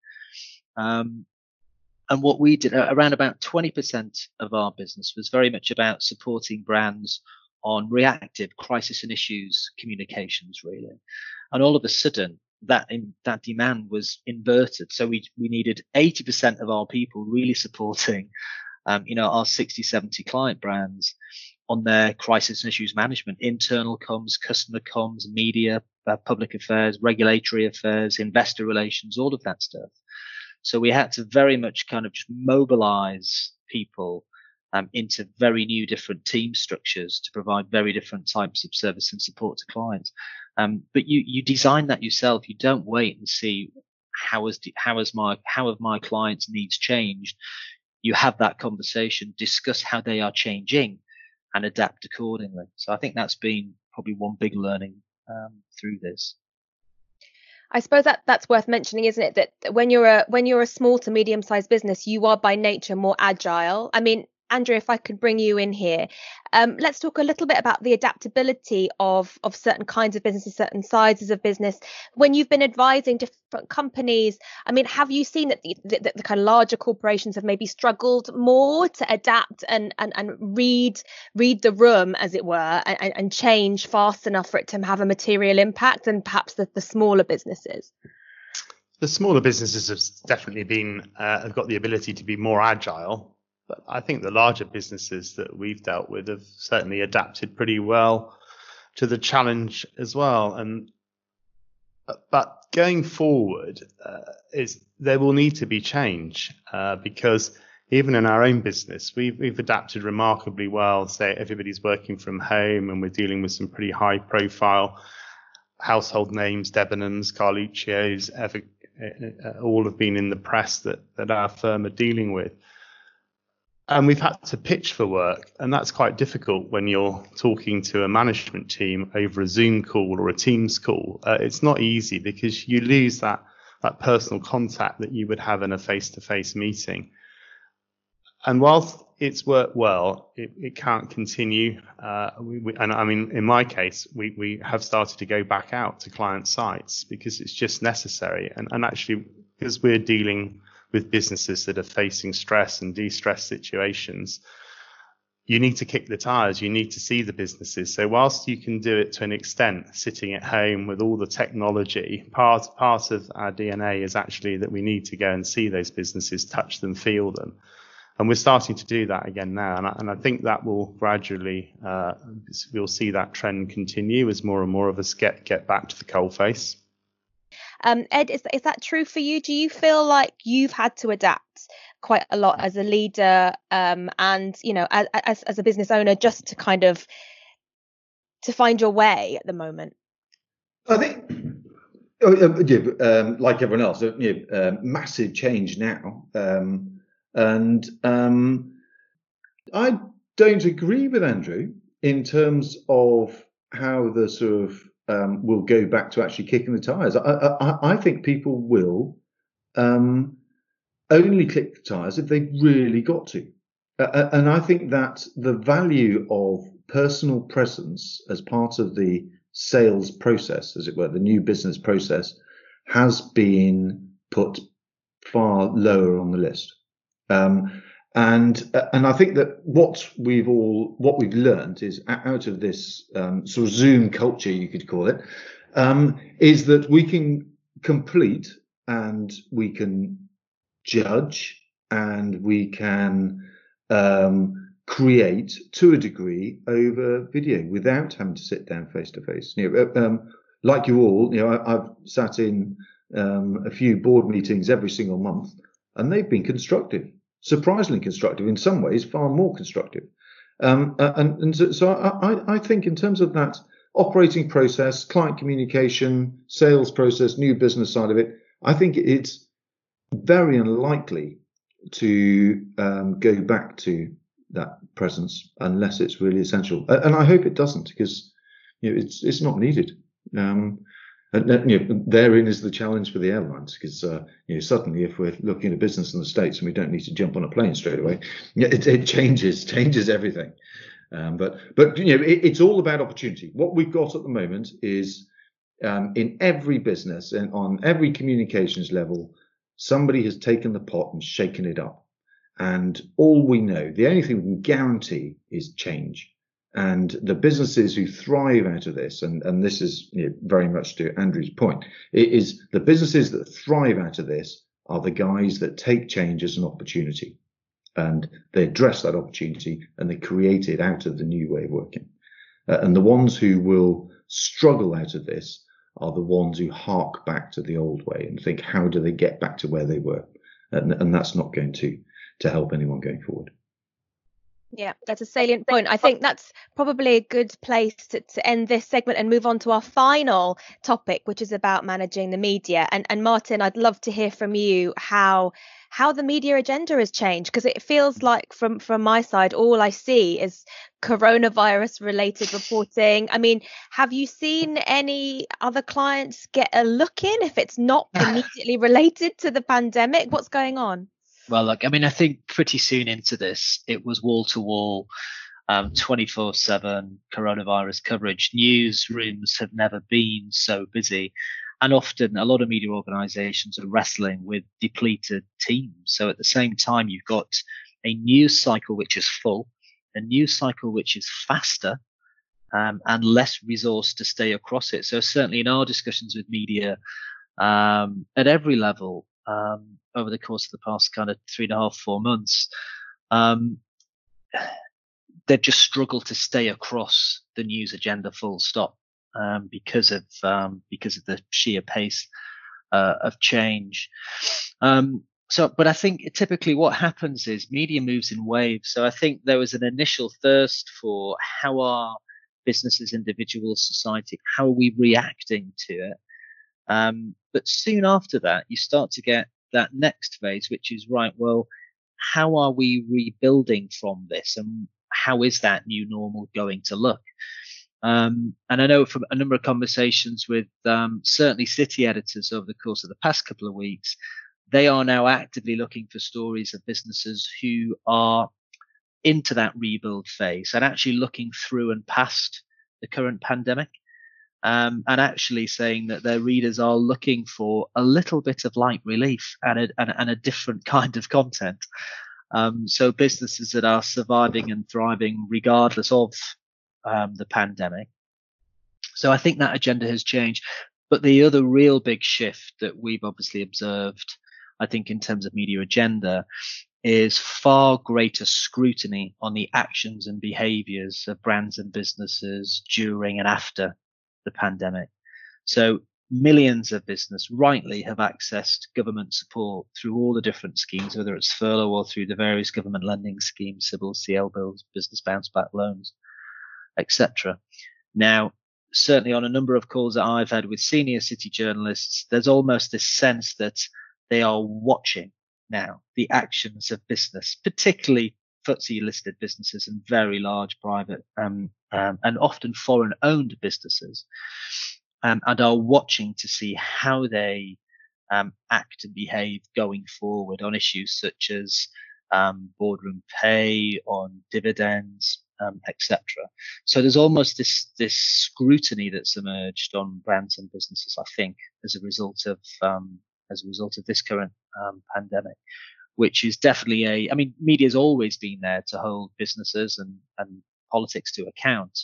Um, and what we did around about 20% of our business was very much about supporting brands on reactive crisis and issues communications, really. And all of a sudden, that in, that demand was inverted. So we we needed 80% of our people really supporting, um, you know, our 60, 70 client brands on their crisis and issues management, internal comms, customer comms, media, uh, public affairs, regulatory affairs, investor relations, all of that stuff. So we had to very much kind of just mobilize people um, into very new different team structures to provide very different types of service and support to clients. Um, but you, you design that yourself. You don't wait and see how has, how has my, how have my clients needs changed? You have that conversation, discuss how they are changing and adapt accordingly. So I think that's been probably one big learning um, through this. I suppose that that's worth mentioning, isn't it? That when you're a when you're a small to medium sized business, you are by nature more agile. I mean, Andrew, if I could bring you in here, um, let's talk a little bit about the adaptability of of certain kinds of businesses, certain sizes of business. When you've been advising different companies, I mean, have you seen that the, the, the kind of larger corporations have maybe struggled more to adapt and and, and read read the room, as it were, and, and change fast enough for it to have a material impact, than perhaps the, the smaller businesses? The smaller businesses have definitely been uh, have got the ability to be more agile but I think the larger businesses that we've dealt with have certainly adapted pretty well to the challenge as well. And uh, but going forward, uh, is there will need to be change uh, because even in our own business, we've we've adapted remarkably well. Say everybody's working from home, and we're dealing with some pretty high profile household names, Debenhams, Carluccio's, uh, uh, all have been in the press that that our firm are dealing with and we've had to pitch for work and that's quite difficult when you're talking to a management team over a zoom call or a teams call. Uh, it's not easy because you lose that that personal contact that you would have in a face-to-face meeting. And whilst it's worked well it, it can't continue. Uh, we, we, and i mean in my case we, we have started to go back out to client sites because it's just necessary. And, and actually because we're dealing with businesses that are facing stress and distress situations, you need to kick the tires. You need to see the businesses. So whilst you can do it to an extent, sitting at home with all the technology, part part of our DNA is actually that we need to go and see those businesses, touch them, feel them, and we're starting to do that again now. And I, and I think that will gradually uh, we'll see that trend continue as more and more of us get get back to the coalface. Um, Ed, is, is that true for you? Do you feel like you've had to adapt quite a lot as a leader um, and, you know, as, as, as a business owner just to kind of to find your way at the moment? I think, oh, yeah, um, like everyone else, uh, yeah, uh, massive change now. Um, and um, I don't agree with Andrew in terms of how the sort of um, will go back to actually kicking the tires. I, I, I think people will um, only kick the tires if they've really got to. Uh, and I think that the value of personal presence as part of the sales process, as it were, the new business process, has been put far lower on the list. Um, and uh, and I think that what we've all what we've learned is out of this um, sort of Zoom culture, you could call it, um, is that we can complete and we can judge and we can um, create to a degree over video without having to sit down face to face. Like you all, you know, I, have sat in um, a few board meetings every single month, and they've been constructive surprisingly constructive in some ways, far more constructive. Um, and, and so, so I, I, think in terms of that operating process, client communication, sales process, new business side of it, I think it's very unlikely to um, go back to that presence unless it's really essential. And I hope it doesn't because you know, it's it's not needed. Um, and you know, therein is the challenge for the airlines because uh, you know suddenly if we're looking at a business in the states and we don't need to jump on a plane straight away, it, it changes changes everything. Um, but but you know it, it's all about opportunity. What we've got at the moment is um, in every business and on every communications level, somebody has taken the pot and shaken it up. And all we know, the only thing we can guarantee is change. And the businesses who thrive out of this, and, and this is you know, very much to Andrew's point, it is the businesses that thrive out of this are the guys that take change as an opportunity and they address that opportunity and they create it out of the new way of working. Uh, and the ones who will struggle out of this are the ones who hark back to the old way and think, how do they get back to where they were? And, and that's not going to, to help anyone going forward. Yeah, that's a salient point. I think that's probably a good place to, to end this segment and move on to our final topic, which is about managing the media. And and Martin, I'd love to hear from you how how the media agenda has changed because it feels like from from my side all I see is coronavirus related reporting. I mean, have you seen any other clients get a look in if it's not immediately related to the pandemic? What's going on? Well, look, I mean, I think pretty soon into this, it was wall to wall, 24 7 coronavirus coverage. Newsrooms have never been so busy. And often a lot of media organizations are wrestling with depleted teams. So at the same time, you've got a news cycle which is full, a news cycle which is faster, um, and less resource to stay across it. So certainly in our discussions with media um, at every level um, over the course of the past kind of three and a half, four months, um, they've just struggled to stay across the news agenda full stop um, because of um, because of the sheer pace uh, of change. Um, so, but I think typically what happens is media moves in waves. So I think there was an initial thirst for how are businesses, individuals, society, how are we reacting to it? Um, but soon after that, you start to get that next phase, which is right. Well, how are we rebuilding from this, and how is that new normal going to look? Um, and I know from a number of conversations with um, certainly city editors over the course of the past couple of weeks, they are now actively looking for stories of businesses who are into that rebuild phase and actually looking through and past the current pandemic. Um, and actually saying that their readers are looking for a little bit of light relief and a, and, and a different kind of content. Um, so businesses that are surviving and thriving regardless of um, the pandemic. So I think that agenda has changed. But the other real big shift that we've obviously observed, I think, in terms of media agenda, is far greater scrutiny on the actions and behaviors of brands and businesses during and after the pandemic. So millions of business rightly have accessed government support through all the different schemes, whether it's furlough or through the various government lending schemes, CBILS CL bills, business bounce back loans etc. Now, certainly on a number of calls that I've had with senior city journalists, there's almost this sense that they are watching now the actions of business, particularly FTSE listed businesses and very large private um, um, and often foreign owned businesses, um, and are watching to see how they um, act and behave going forward on issues such as um, boardroom pay, on dividends, um, etc. So there's almost this this scrutiny that's emerged on brands and businesses, I think, as a result of as a result of this current pandemic, which is definitely a. I mean, media's always been there to hold businesses and and politics to account,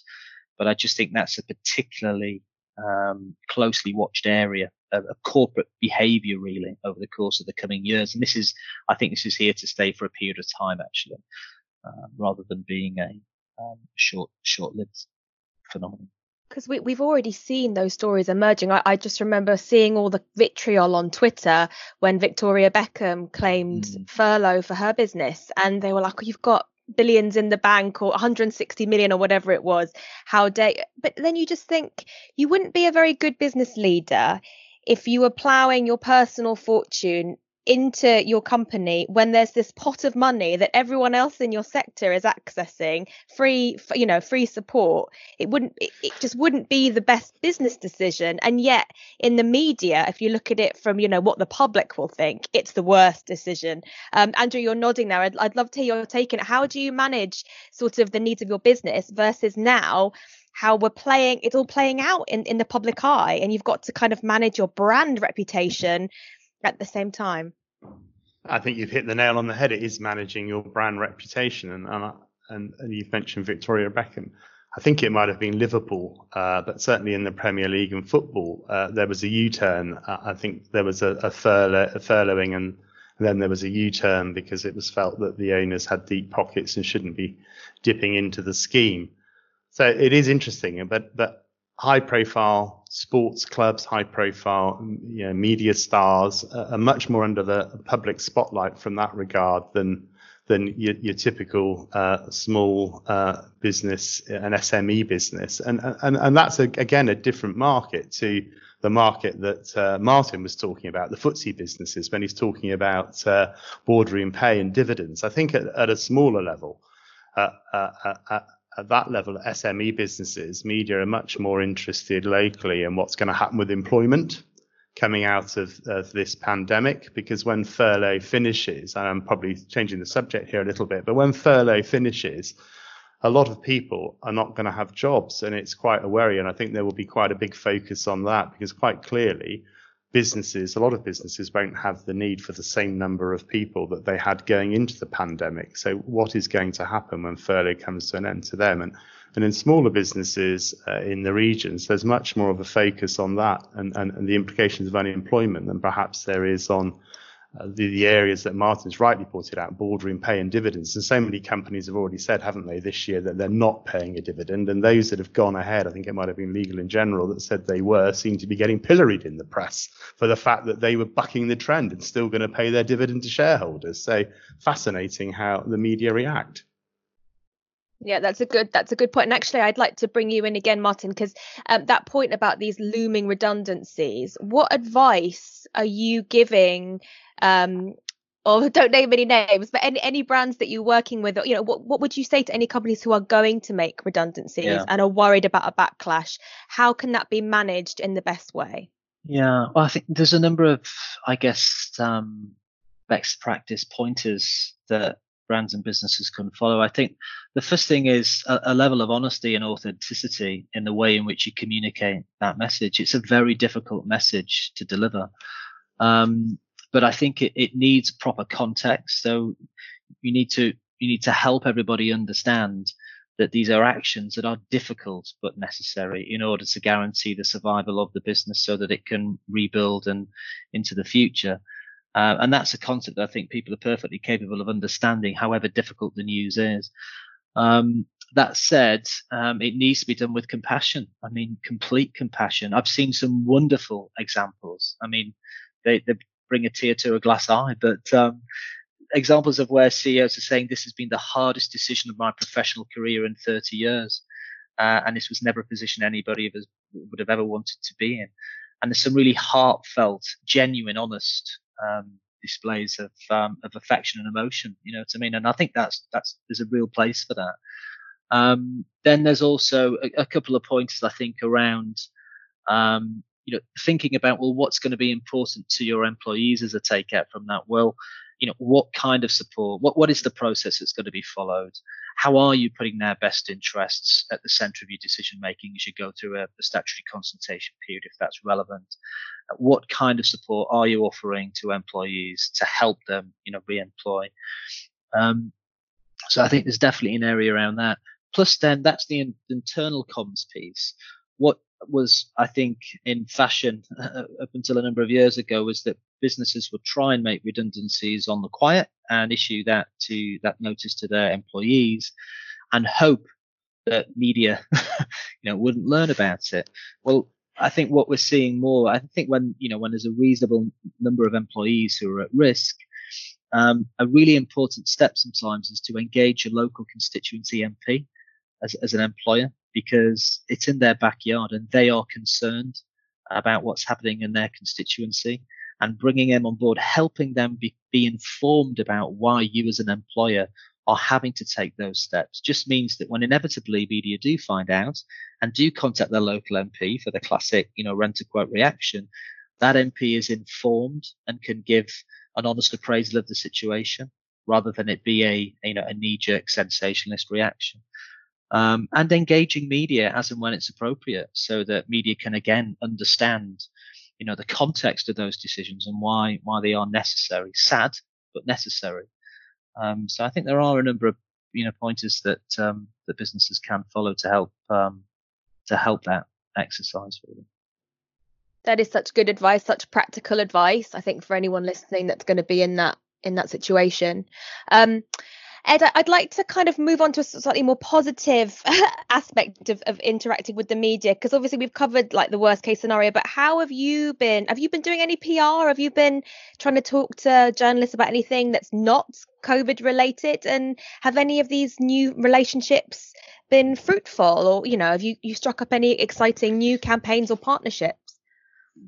but I just think that's a particularly um, closely watched area of, of, corporate behavior really over the course of the coming years. And this is, I think this is here to stay for a period of time actually, uh, rather than being a, um, short short-lived phenomenon because we, we've already seen those stories emerging. I, I, just remember seeing all the vitriol on Twitter when Victoria Beckham claimed mm. furlough for her business, and they were like, oh, "You've got billions in the bank or 160 million or whatever it was. How dare?" But then you just think you wouldn't be a very good business leader if you were ploughing your personal fortune into your company when there's this pot of money that everyone else in your sector is accessing free you know free support. It wouldn't it, just wouldn't be the best business decision. And yet in the media if you look at it from you know what the public will think it's the worst decision. Um, andrew you're nodding there. I'd, I'd love to hear your take on it. How do you manage sort of the needs of your business versus now how we're playing it's all playing out in, in the public eye and you've got to kind of manage your brand reputation at the same time. I think you've hit the nail on the head. It is managing your brand reputation, and and, and, and you've mentioned Victoria Beckham. I think it might have been Liverpool, uh, but certainly in the Premier League and football, uh, there was a U-turn. I think there was a, a, furlough, a furloughing, and then there was a U-turn because it was felt that the owners had deep pockets and shouldn't be dipping into the scheme. So it is interesting, but but high profile sports clubs, high profile you know, media stars are much more under the public spotlight from that regard than than your, your typical uh, small uh, business, an SME business, and and and that's a, again a different market to the market that uh, Martin was talking about, the FTSE businesses, when he's talking about uh, boardroom pay and dividends. I think at, at a smaller level, uh, uh, at that level, SME businesses, media are much more interested locally in what's going to happen with employment coming out of, of this pandemic because when furlough finishes, and I'm probably changing the subject here a little bit, but when furlough finishes, a lot of people are not going to have jobs and it's quite a worry. And I think there will be quite a big focus on that because quite clearly businesses, a lot of businesses won't have the need for the same number of people that they had going into the pandemic. So what is going to happen when furlough comes to an end to them? And and in smaller businesses uh, in the regions, there's much more of a focus on that and, and, and the implications of unemployment than perhaps there is on uh, the, the, areas that Martin's rightly pointed out, bordering pay and dividends. And so many companies have already said, haven't they, this year that they're not paying a dividend. And those that have gone ahead, I think it might have been Legal & General that said they were, seem to be getting pilloried in the press for the fact that they were bucking the trend and still going to pay their dividend to shareholders. So fascinating how the media react. Yeah, that's a good that's a good point. And actually, I'd like to bring you in again, Martin, because um, that point about these looming redundancies. What advice are you giving? Um, or don't name any names, but any any brands that you're working with, you know, what what would you say to any companies who are going to make redundancies yeah. and are worried about a backlash? How can that be managed in the best way? Yeah, well, I think there's a number of, I guess, um, best practice pointers that brands and businesses can follow. I think the first thing is a, a, level of honesty and authenticity in the way in which you communicate that message. It's a very difficult message to deliver. Um, but I think it, it needs proper context. So you need to, you need to help everybody understand that these are actions that are difficult but necessary in order to guarantee the survival of the business so that it can rebuild and into the future. Uh, and that's a concept that I think people are perfectly capable of understanding, however difficult the news is. Um, that said, um, it needs to be done with compassion. I mean, complete compassion. I've seen some wonderful examples. I mean, they, they bring a tear to a glass eye, but um, examples of where CEOs are saying this has been the hardest decision of my professional career in 30 years. Uh, and this was never a position anybody would have ever wanted to be in. And there's some really heartfelt, genuine, honest um, displays of um, of affection and emotion. You know what I mean? And I think that's that's there's a real place for that. Um, then there's also a, a, couple of pointers I think around um, you know thinking about well what's going to be important to your employees as a takeout from that. Well, you know what kind of support what what is the process that's going to be followed? How are you putting their best interests at the center of your decision making as you go through a, a statutory consultation period if that's relevant? What kind of support are you offering to employees to help them you know re-employ? Um, so i think there's definitely an area around that. Plus then that's the in- internal comms piece. What was, I think, in fashion uh, up until a number of years ago was that businesses would try and make redundancies on the quiet and issue that to that notice to their employees and hope that media, you know, wouldn't learn about it. Well, I think what we're seeing more, I think when, you know, when there's a reasonable number of employees who are at risk, um, a really important step sometimes is to engage a local constituency MP as, as an employer because it's in their backyard and they are concerned about what's happening in their constituency and bringing them on board, helping them be, be informed about why you as an employer are having to take those steps just means that when inevitably media do find out and do contact their local MP for the classic, you know, rent a quote reaction, that MP is informed and can give an honest appraisal of the situation rather than it be a, you know, a knee jerk sensationalist reaction um, and engaging media as and when it's appropriate so that media can again understand you know the context of those decisions and why why they are necessary sad but necessary. Um, so i think there are a number of you know pointers that um, that businesses can follow to help um, to help that exercise them that is such good advice such practical advice i think for anyone listening that's going to be in that in that situation. Um, Ed, I'd like to kind of move on to a slightly more positive aspect of, of interacting with the media because obviously we've covered like the worst case scenario, but how have you been? Have you been doing any PR? Have you been trying to talk to journalists about anything that's not COVID related? And have any of these new relationships been fruitful, or you know, have you you struck up any exciting new campaigns or partnerships?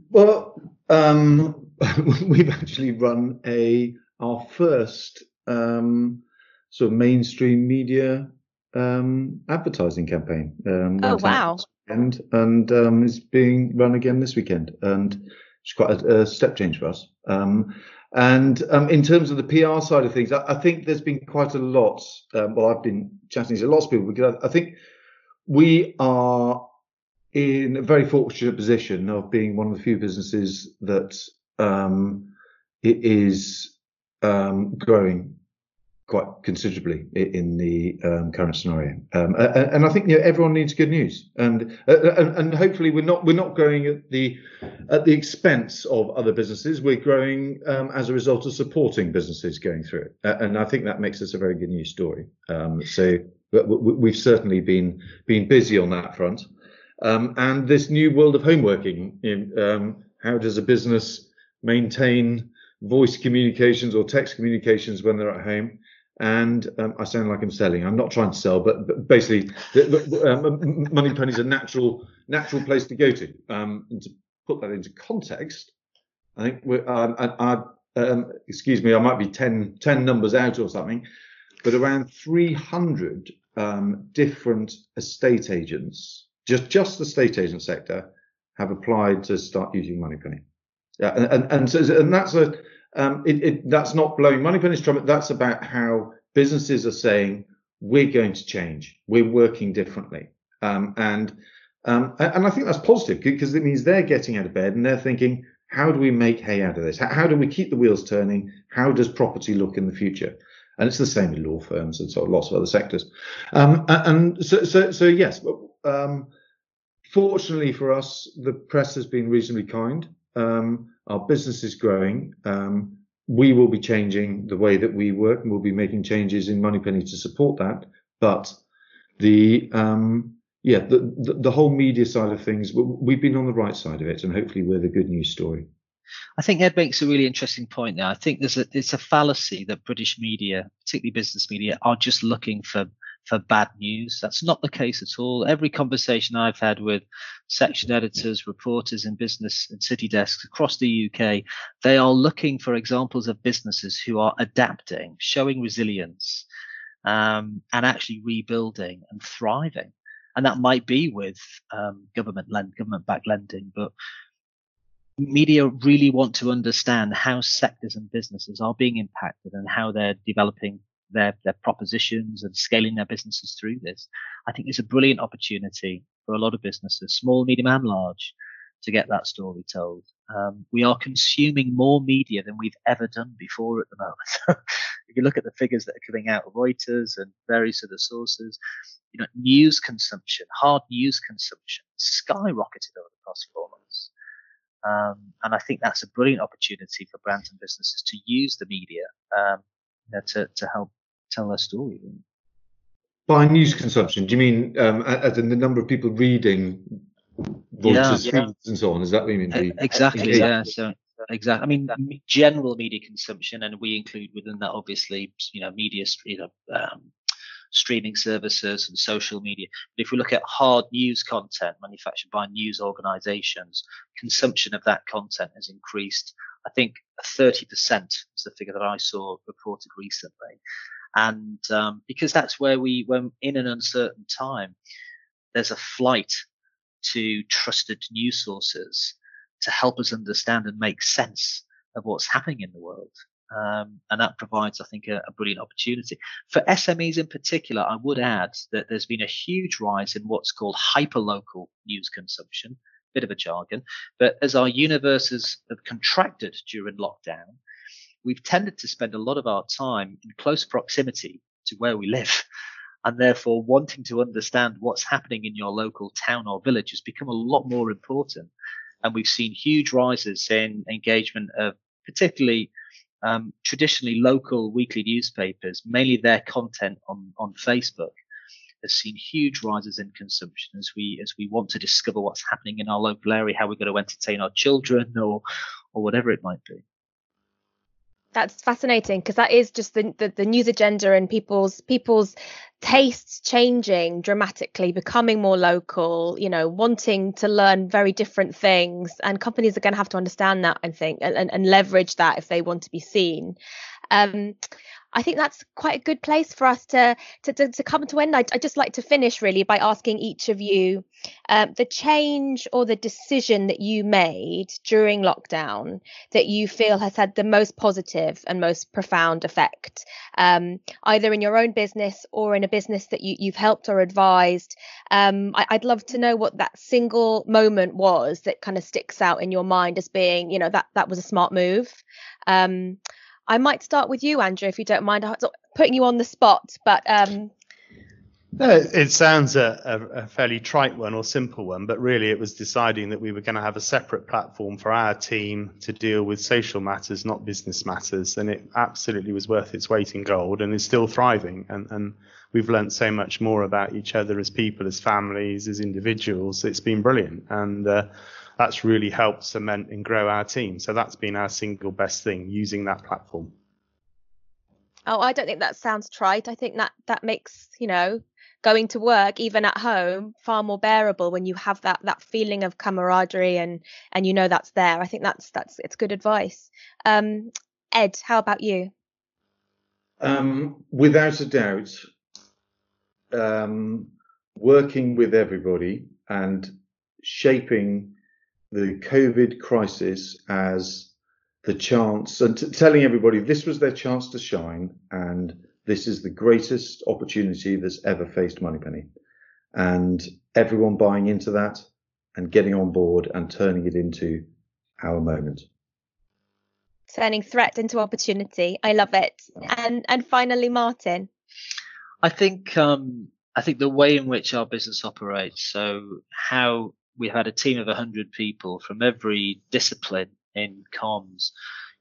Well, um, we've actually run a our first um, sort of mainstream media um, advertising campaign. Um, oh wow! And and um, is being run again this weekend, and it's quite a, a step change for us. Um, and um, in terms of the PR side of things, I, I think there's been quite a lot. Um, well, I've been chatting to lots of people because I, I think we are in a very fortunate position of being one of the few businesses that um, is um, growing quite considerably in the um, current scenario. Um, and I think you know, everyone needs good news, and, and, and hopefully we're not we're not growing at the at the expense of other businesses. We're growing um, as a result of supporting businesses going through it, and I think that makes us a very good news story. Um, so we've certainly been been busy on that front, um, and this new world of home working. Um, how does a business maintain voice communications or text communications when they're at home? And um, I sound like I'm selling. I'm not trying to sell, but, but basically, um, Moneypenny is a natural natural place to go to. Um, and to put that into context, I think we're, um, I, I, um, excuse me, I might be 10, 10 numbers out or something, but around 300 um, different estate agents, just just the estate agent sector, have applied to start using Moneypenny. Yeah, and and, and, so, and that's a um, it, it, that's not blowing money. Moneypenny's trumpet. That's about how businesses are saying we're going to change, we're working differently, um, and um, and I think that's positive because it means they're getting out of bed and they're thinking, how do we make hay out of this? How, how do we keep the wheels turning? How does property look in the future? And it's the same with law firms and so lots of other sectors. Um, and so, so, so yes, um, fortunately for us, the press has been reasonably kind. Um, our business is growing. Um, we will be changing the way that we work and we'll be making changes in Moneypenny to support that. But the, um, yeah, the, the, the, whole media side of things, we've been on the right side of it and hopefully we're the good news story. I think Ed makes a really interesting point there. I think there's a, it's a fallacy that British media, particularly business media, are just looking for for bad news. That's not the case at all. Every conversation I've had with section editors, reporters in business and city desks across the UK, they are looking for examples of businesses who are adapting, showing resilience, um, and actually rebuilding and thriving. And that might be with um, government lend, government-backed lending, but media really want to understand how sectors and businesses are being impacted and how they're developing their, their propositions and scaling their businesses through this. I think it's a brilliant opportunity for a lot of businesses, small, medium, and large, to get that story told. Um, we are consuming more media than we've ever done before at the moment. if you look at the figures that are coming out of Reuters and various other sources, you know, news consumption, hard news consumption, skyrocketed over the past four months. Um, and I think that's a brilliant opportunity for brands and businesses to use the media um, you know, to, to help tell their story. By news consumption, do you mean um, as in the number of people reading Reuters yeah, feeds and so on? Is that what you mean? Exactly. Yeah. So exactly. I mean, general media consumption, and we include within that obviously, you know, media, you know, um, streaming services and social media. But if we look at hard news content manufactured by news organizations, consumption of that content has increased. I think 30% is the figure that I saw reported recently. And um, because that's where we, when in an uncertain time, there's a flight to trusted news sources to help us understand and make sense of what's happening in the world. Um, and that provides, I think, a, a, brilliant opportunity. For SMEs in particular, I would add that there's been a huge rise in what's called hyperlocal news consumption, bit of a jargon, but as our universes have contracted during lockdown, we've tended to spend a lot of our time in close proximity to where we live. And therefore, wanting to understand what's happening in your local town or village has become a lot more important. And we've seen huge rises in engagement of particularly um, traditionally local weekly newspapers, mainly their content on, on Facebook has seen huge rises in consumption as we as we want to discover what's happening in our local area, how we're going to entertain our children or or whatever it might be that's fascinating because that is just the, the, the news agenda and people's people's tastes changing dramatically becoming more local you know wanting to learn very different things. And companies are going to have to understand that i think and, and, and leverage that if they want to be seen. Um, I think that's quite a good place for us to to, to, to come to end. I'd, I'd, just like to finish really by asking each of you um, the change or the decision that you made during lockdown that you feel has had the most positive and most profound effect, um, either in your own business or in a business that you, you've helped or advised. Um, I, would love to know what that single moment was that kind of sticks out in your mind as being, you know, that that was a smart move. Um, I might start with you, Andrew, if you don't mind. I'm putting you on the spot, but um... no, it sounds a, a, fairly trite one or simple one, but really it was deciding that we were going to have a separate platform for our team to deal with social matters, not business matters, and it absolutely was worth its weight in gold and is still thriving. And, and we've learned so much more about each other as people, as families, as individuals. It's been brilliant, and uh, that's really helped cement and grow our team. So that's been our single best thing using that platform. Oh, I don't think that sounds trite. I think that that makes, you know, going to work even at home far more bearable when you have that that feeling of camaraderie and and you know that's there. I think that's that's it's good advice. Um, Ed, how about you? Um, without a doubt, um, working with everybody and shaping the COVID crisis as the chance and t- telling everybody this was their chance to shine and this is the greatest opportunity that's ever faced Moneypenny. And everyone buying into that and getting on board and turning it into our moment. Turning threat into opportunity. I love it. And and finally, Martin. I think um, I think the way in which our business operates, so how we had a team of 100 people from every discipline in comms,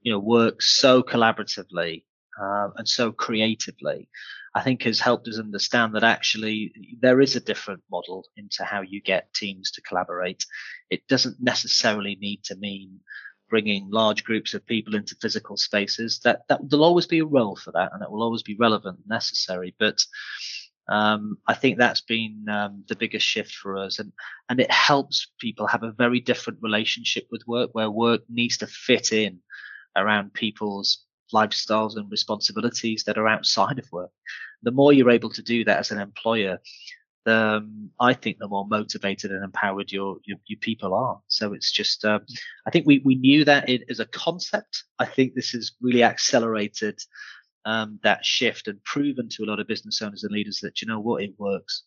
you know, work so collaboratively uh, and so creatively, I think has helped us understand that actually there is a different model into how you get teams to collaborate. It doesn't necessarily need to mean bringing large groups of people into physical spaces. That, that there'll always be a role for that, and it will always be relevant and necessary. But um, I think that's been um, the biggest shift for us, and and it helps people have a very different relationship with work, where work needs to fit in around people's lifestyles and responsibilities that are outside of work. The more you're able to do that as an employer, the, um, I think the more motivated and empowered your your, your people are. So it's just, uh, I think we we knew that as a concept. I think this has really accelerated um, that shift and proven to a lot of business owners and leaders that you know what it works.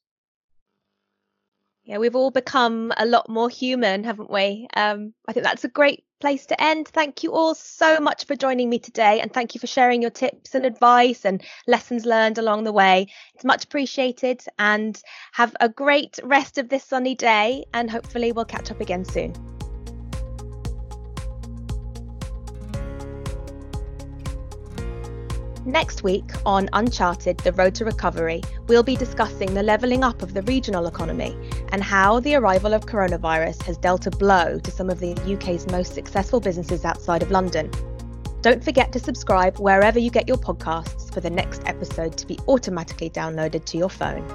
Yeah, we've all become a lot more human, haven't we? Um, I think that's a great place to end. Thank you all so much for joining me today, and thank you for sharing your tips and advice and lessons learned along the way. It's much appreciated, and have a great rest of this sunny day, and hopefully, we'll catch up again soon. Next week on Uncharted The Road to Recovery, we'll be discussing the levelling up of the regional economy and how the arrival of coronavirus has dealt a blow to some of the UK's most successful businesses outside of London. Don't forget to subscribe wherever you get your podcasts for the next episode to be automatically downloaded to your phone.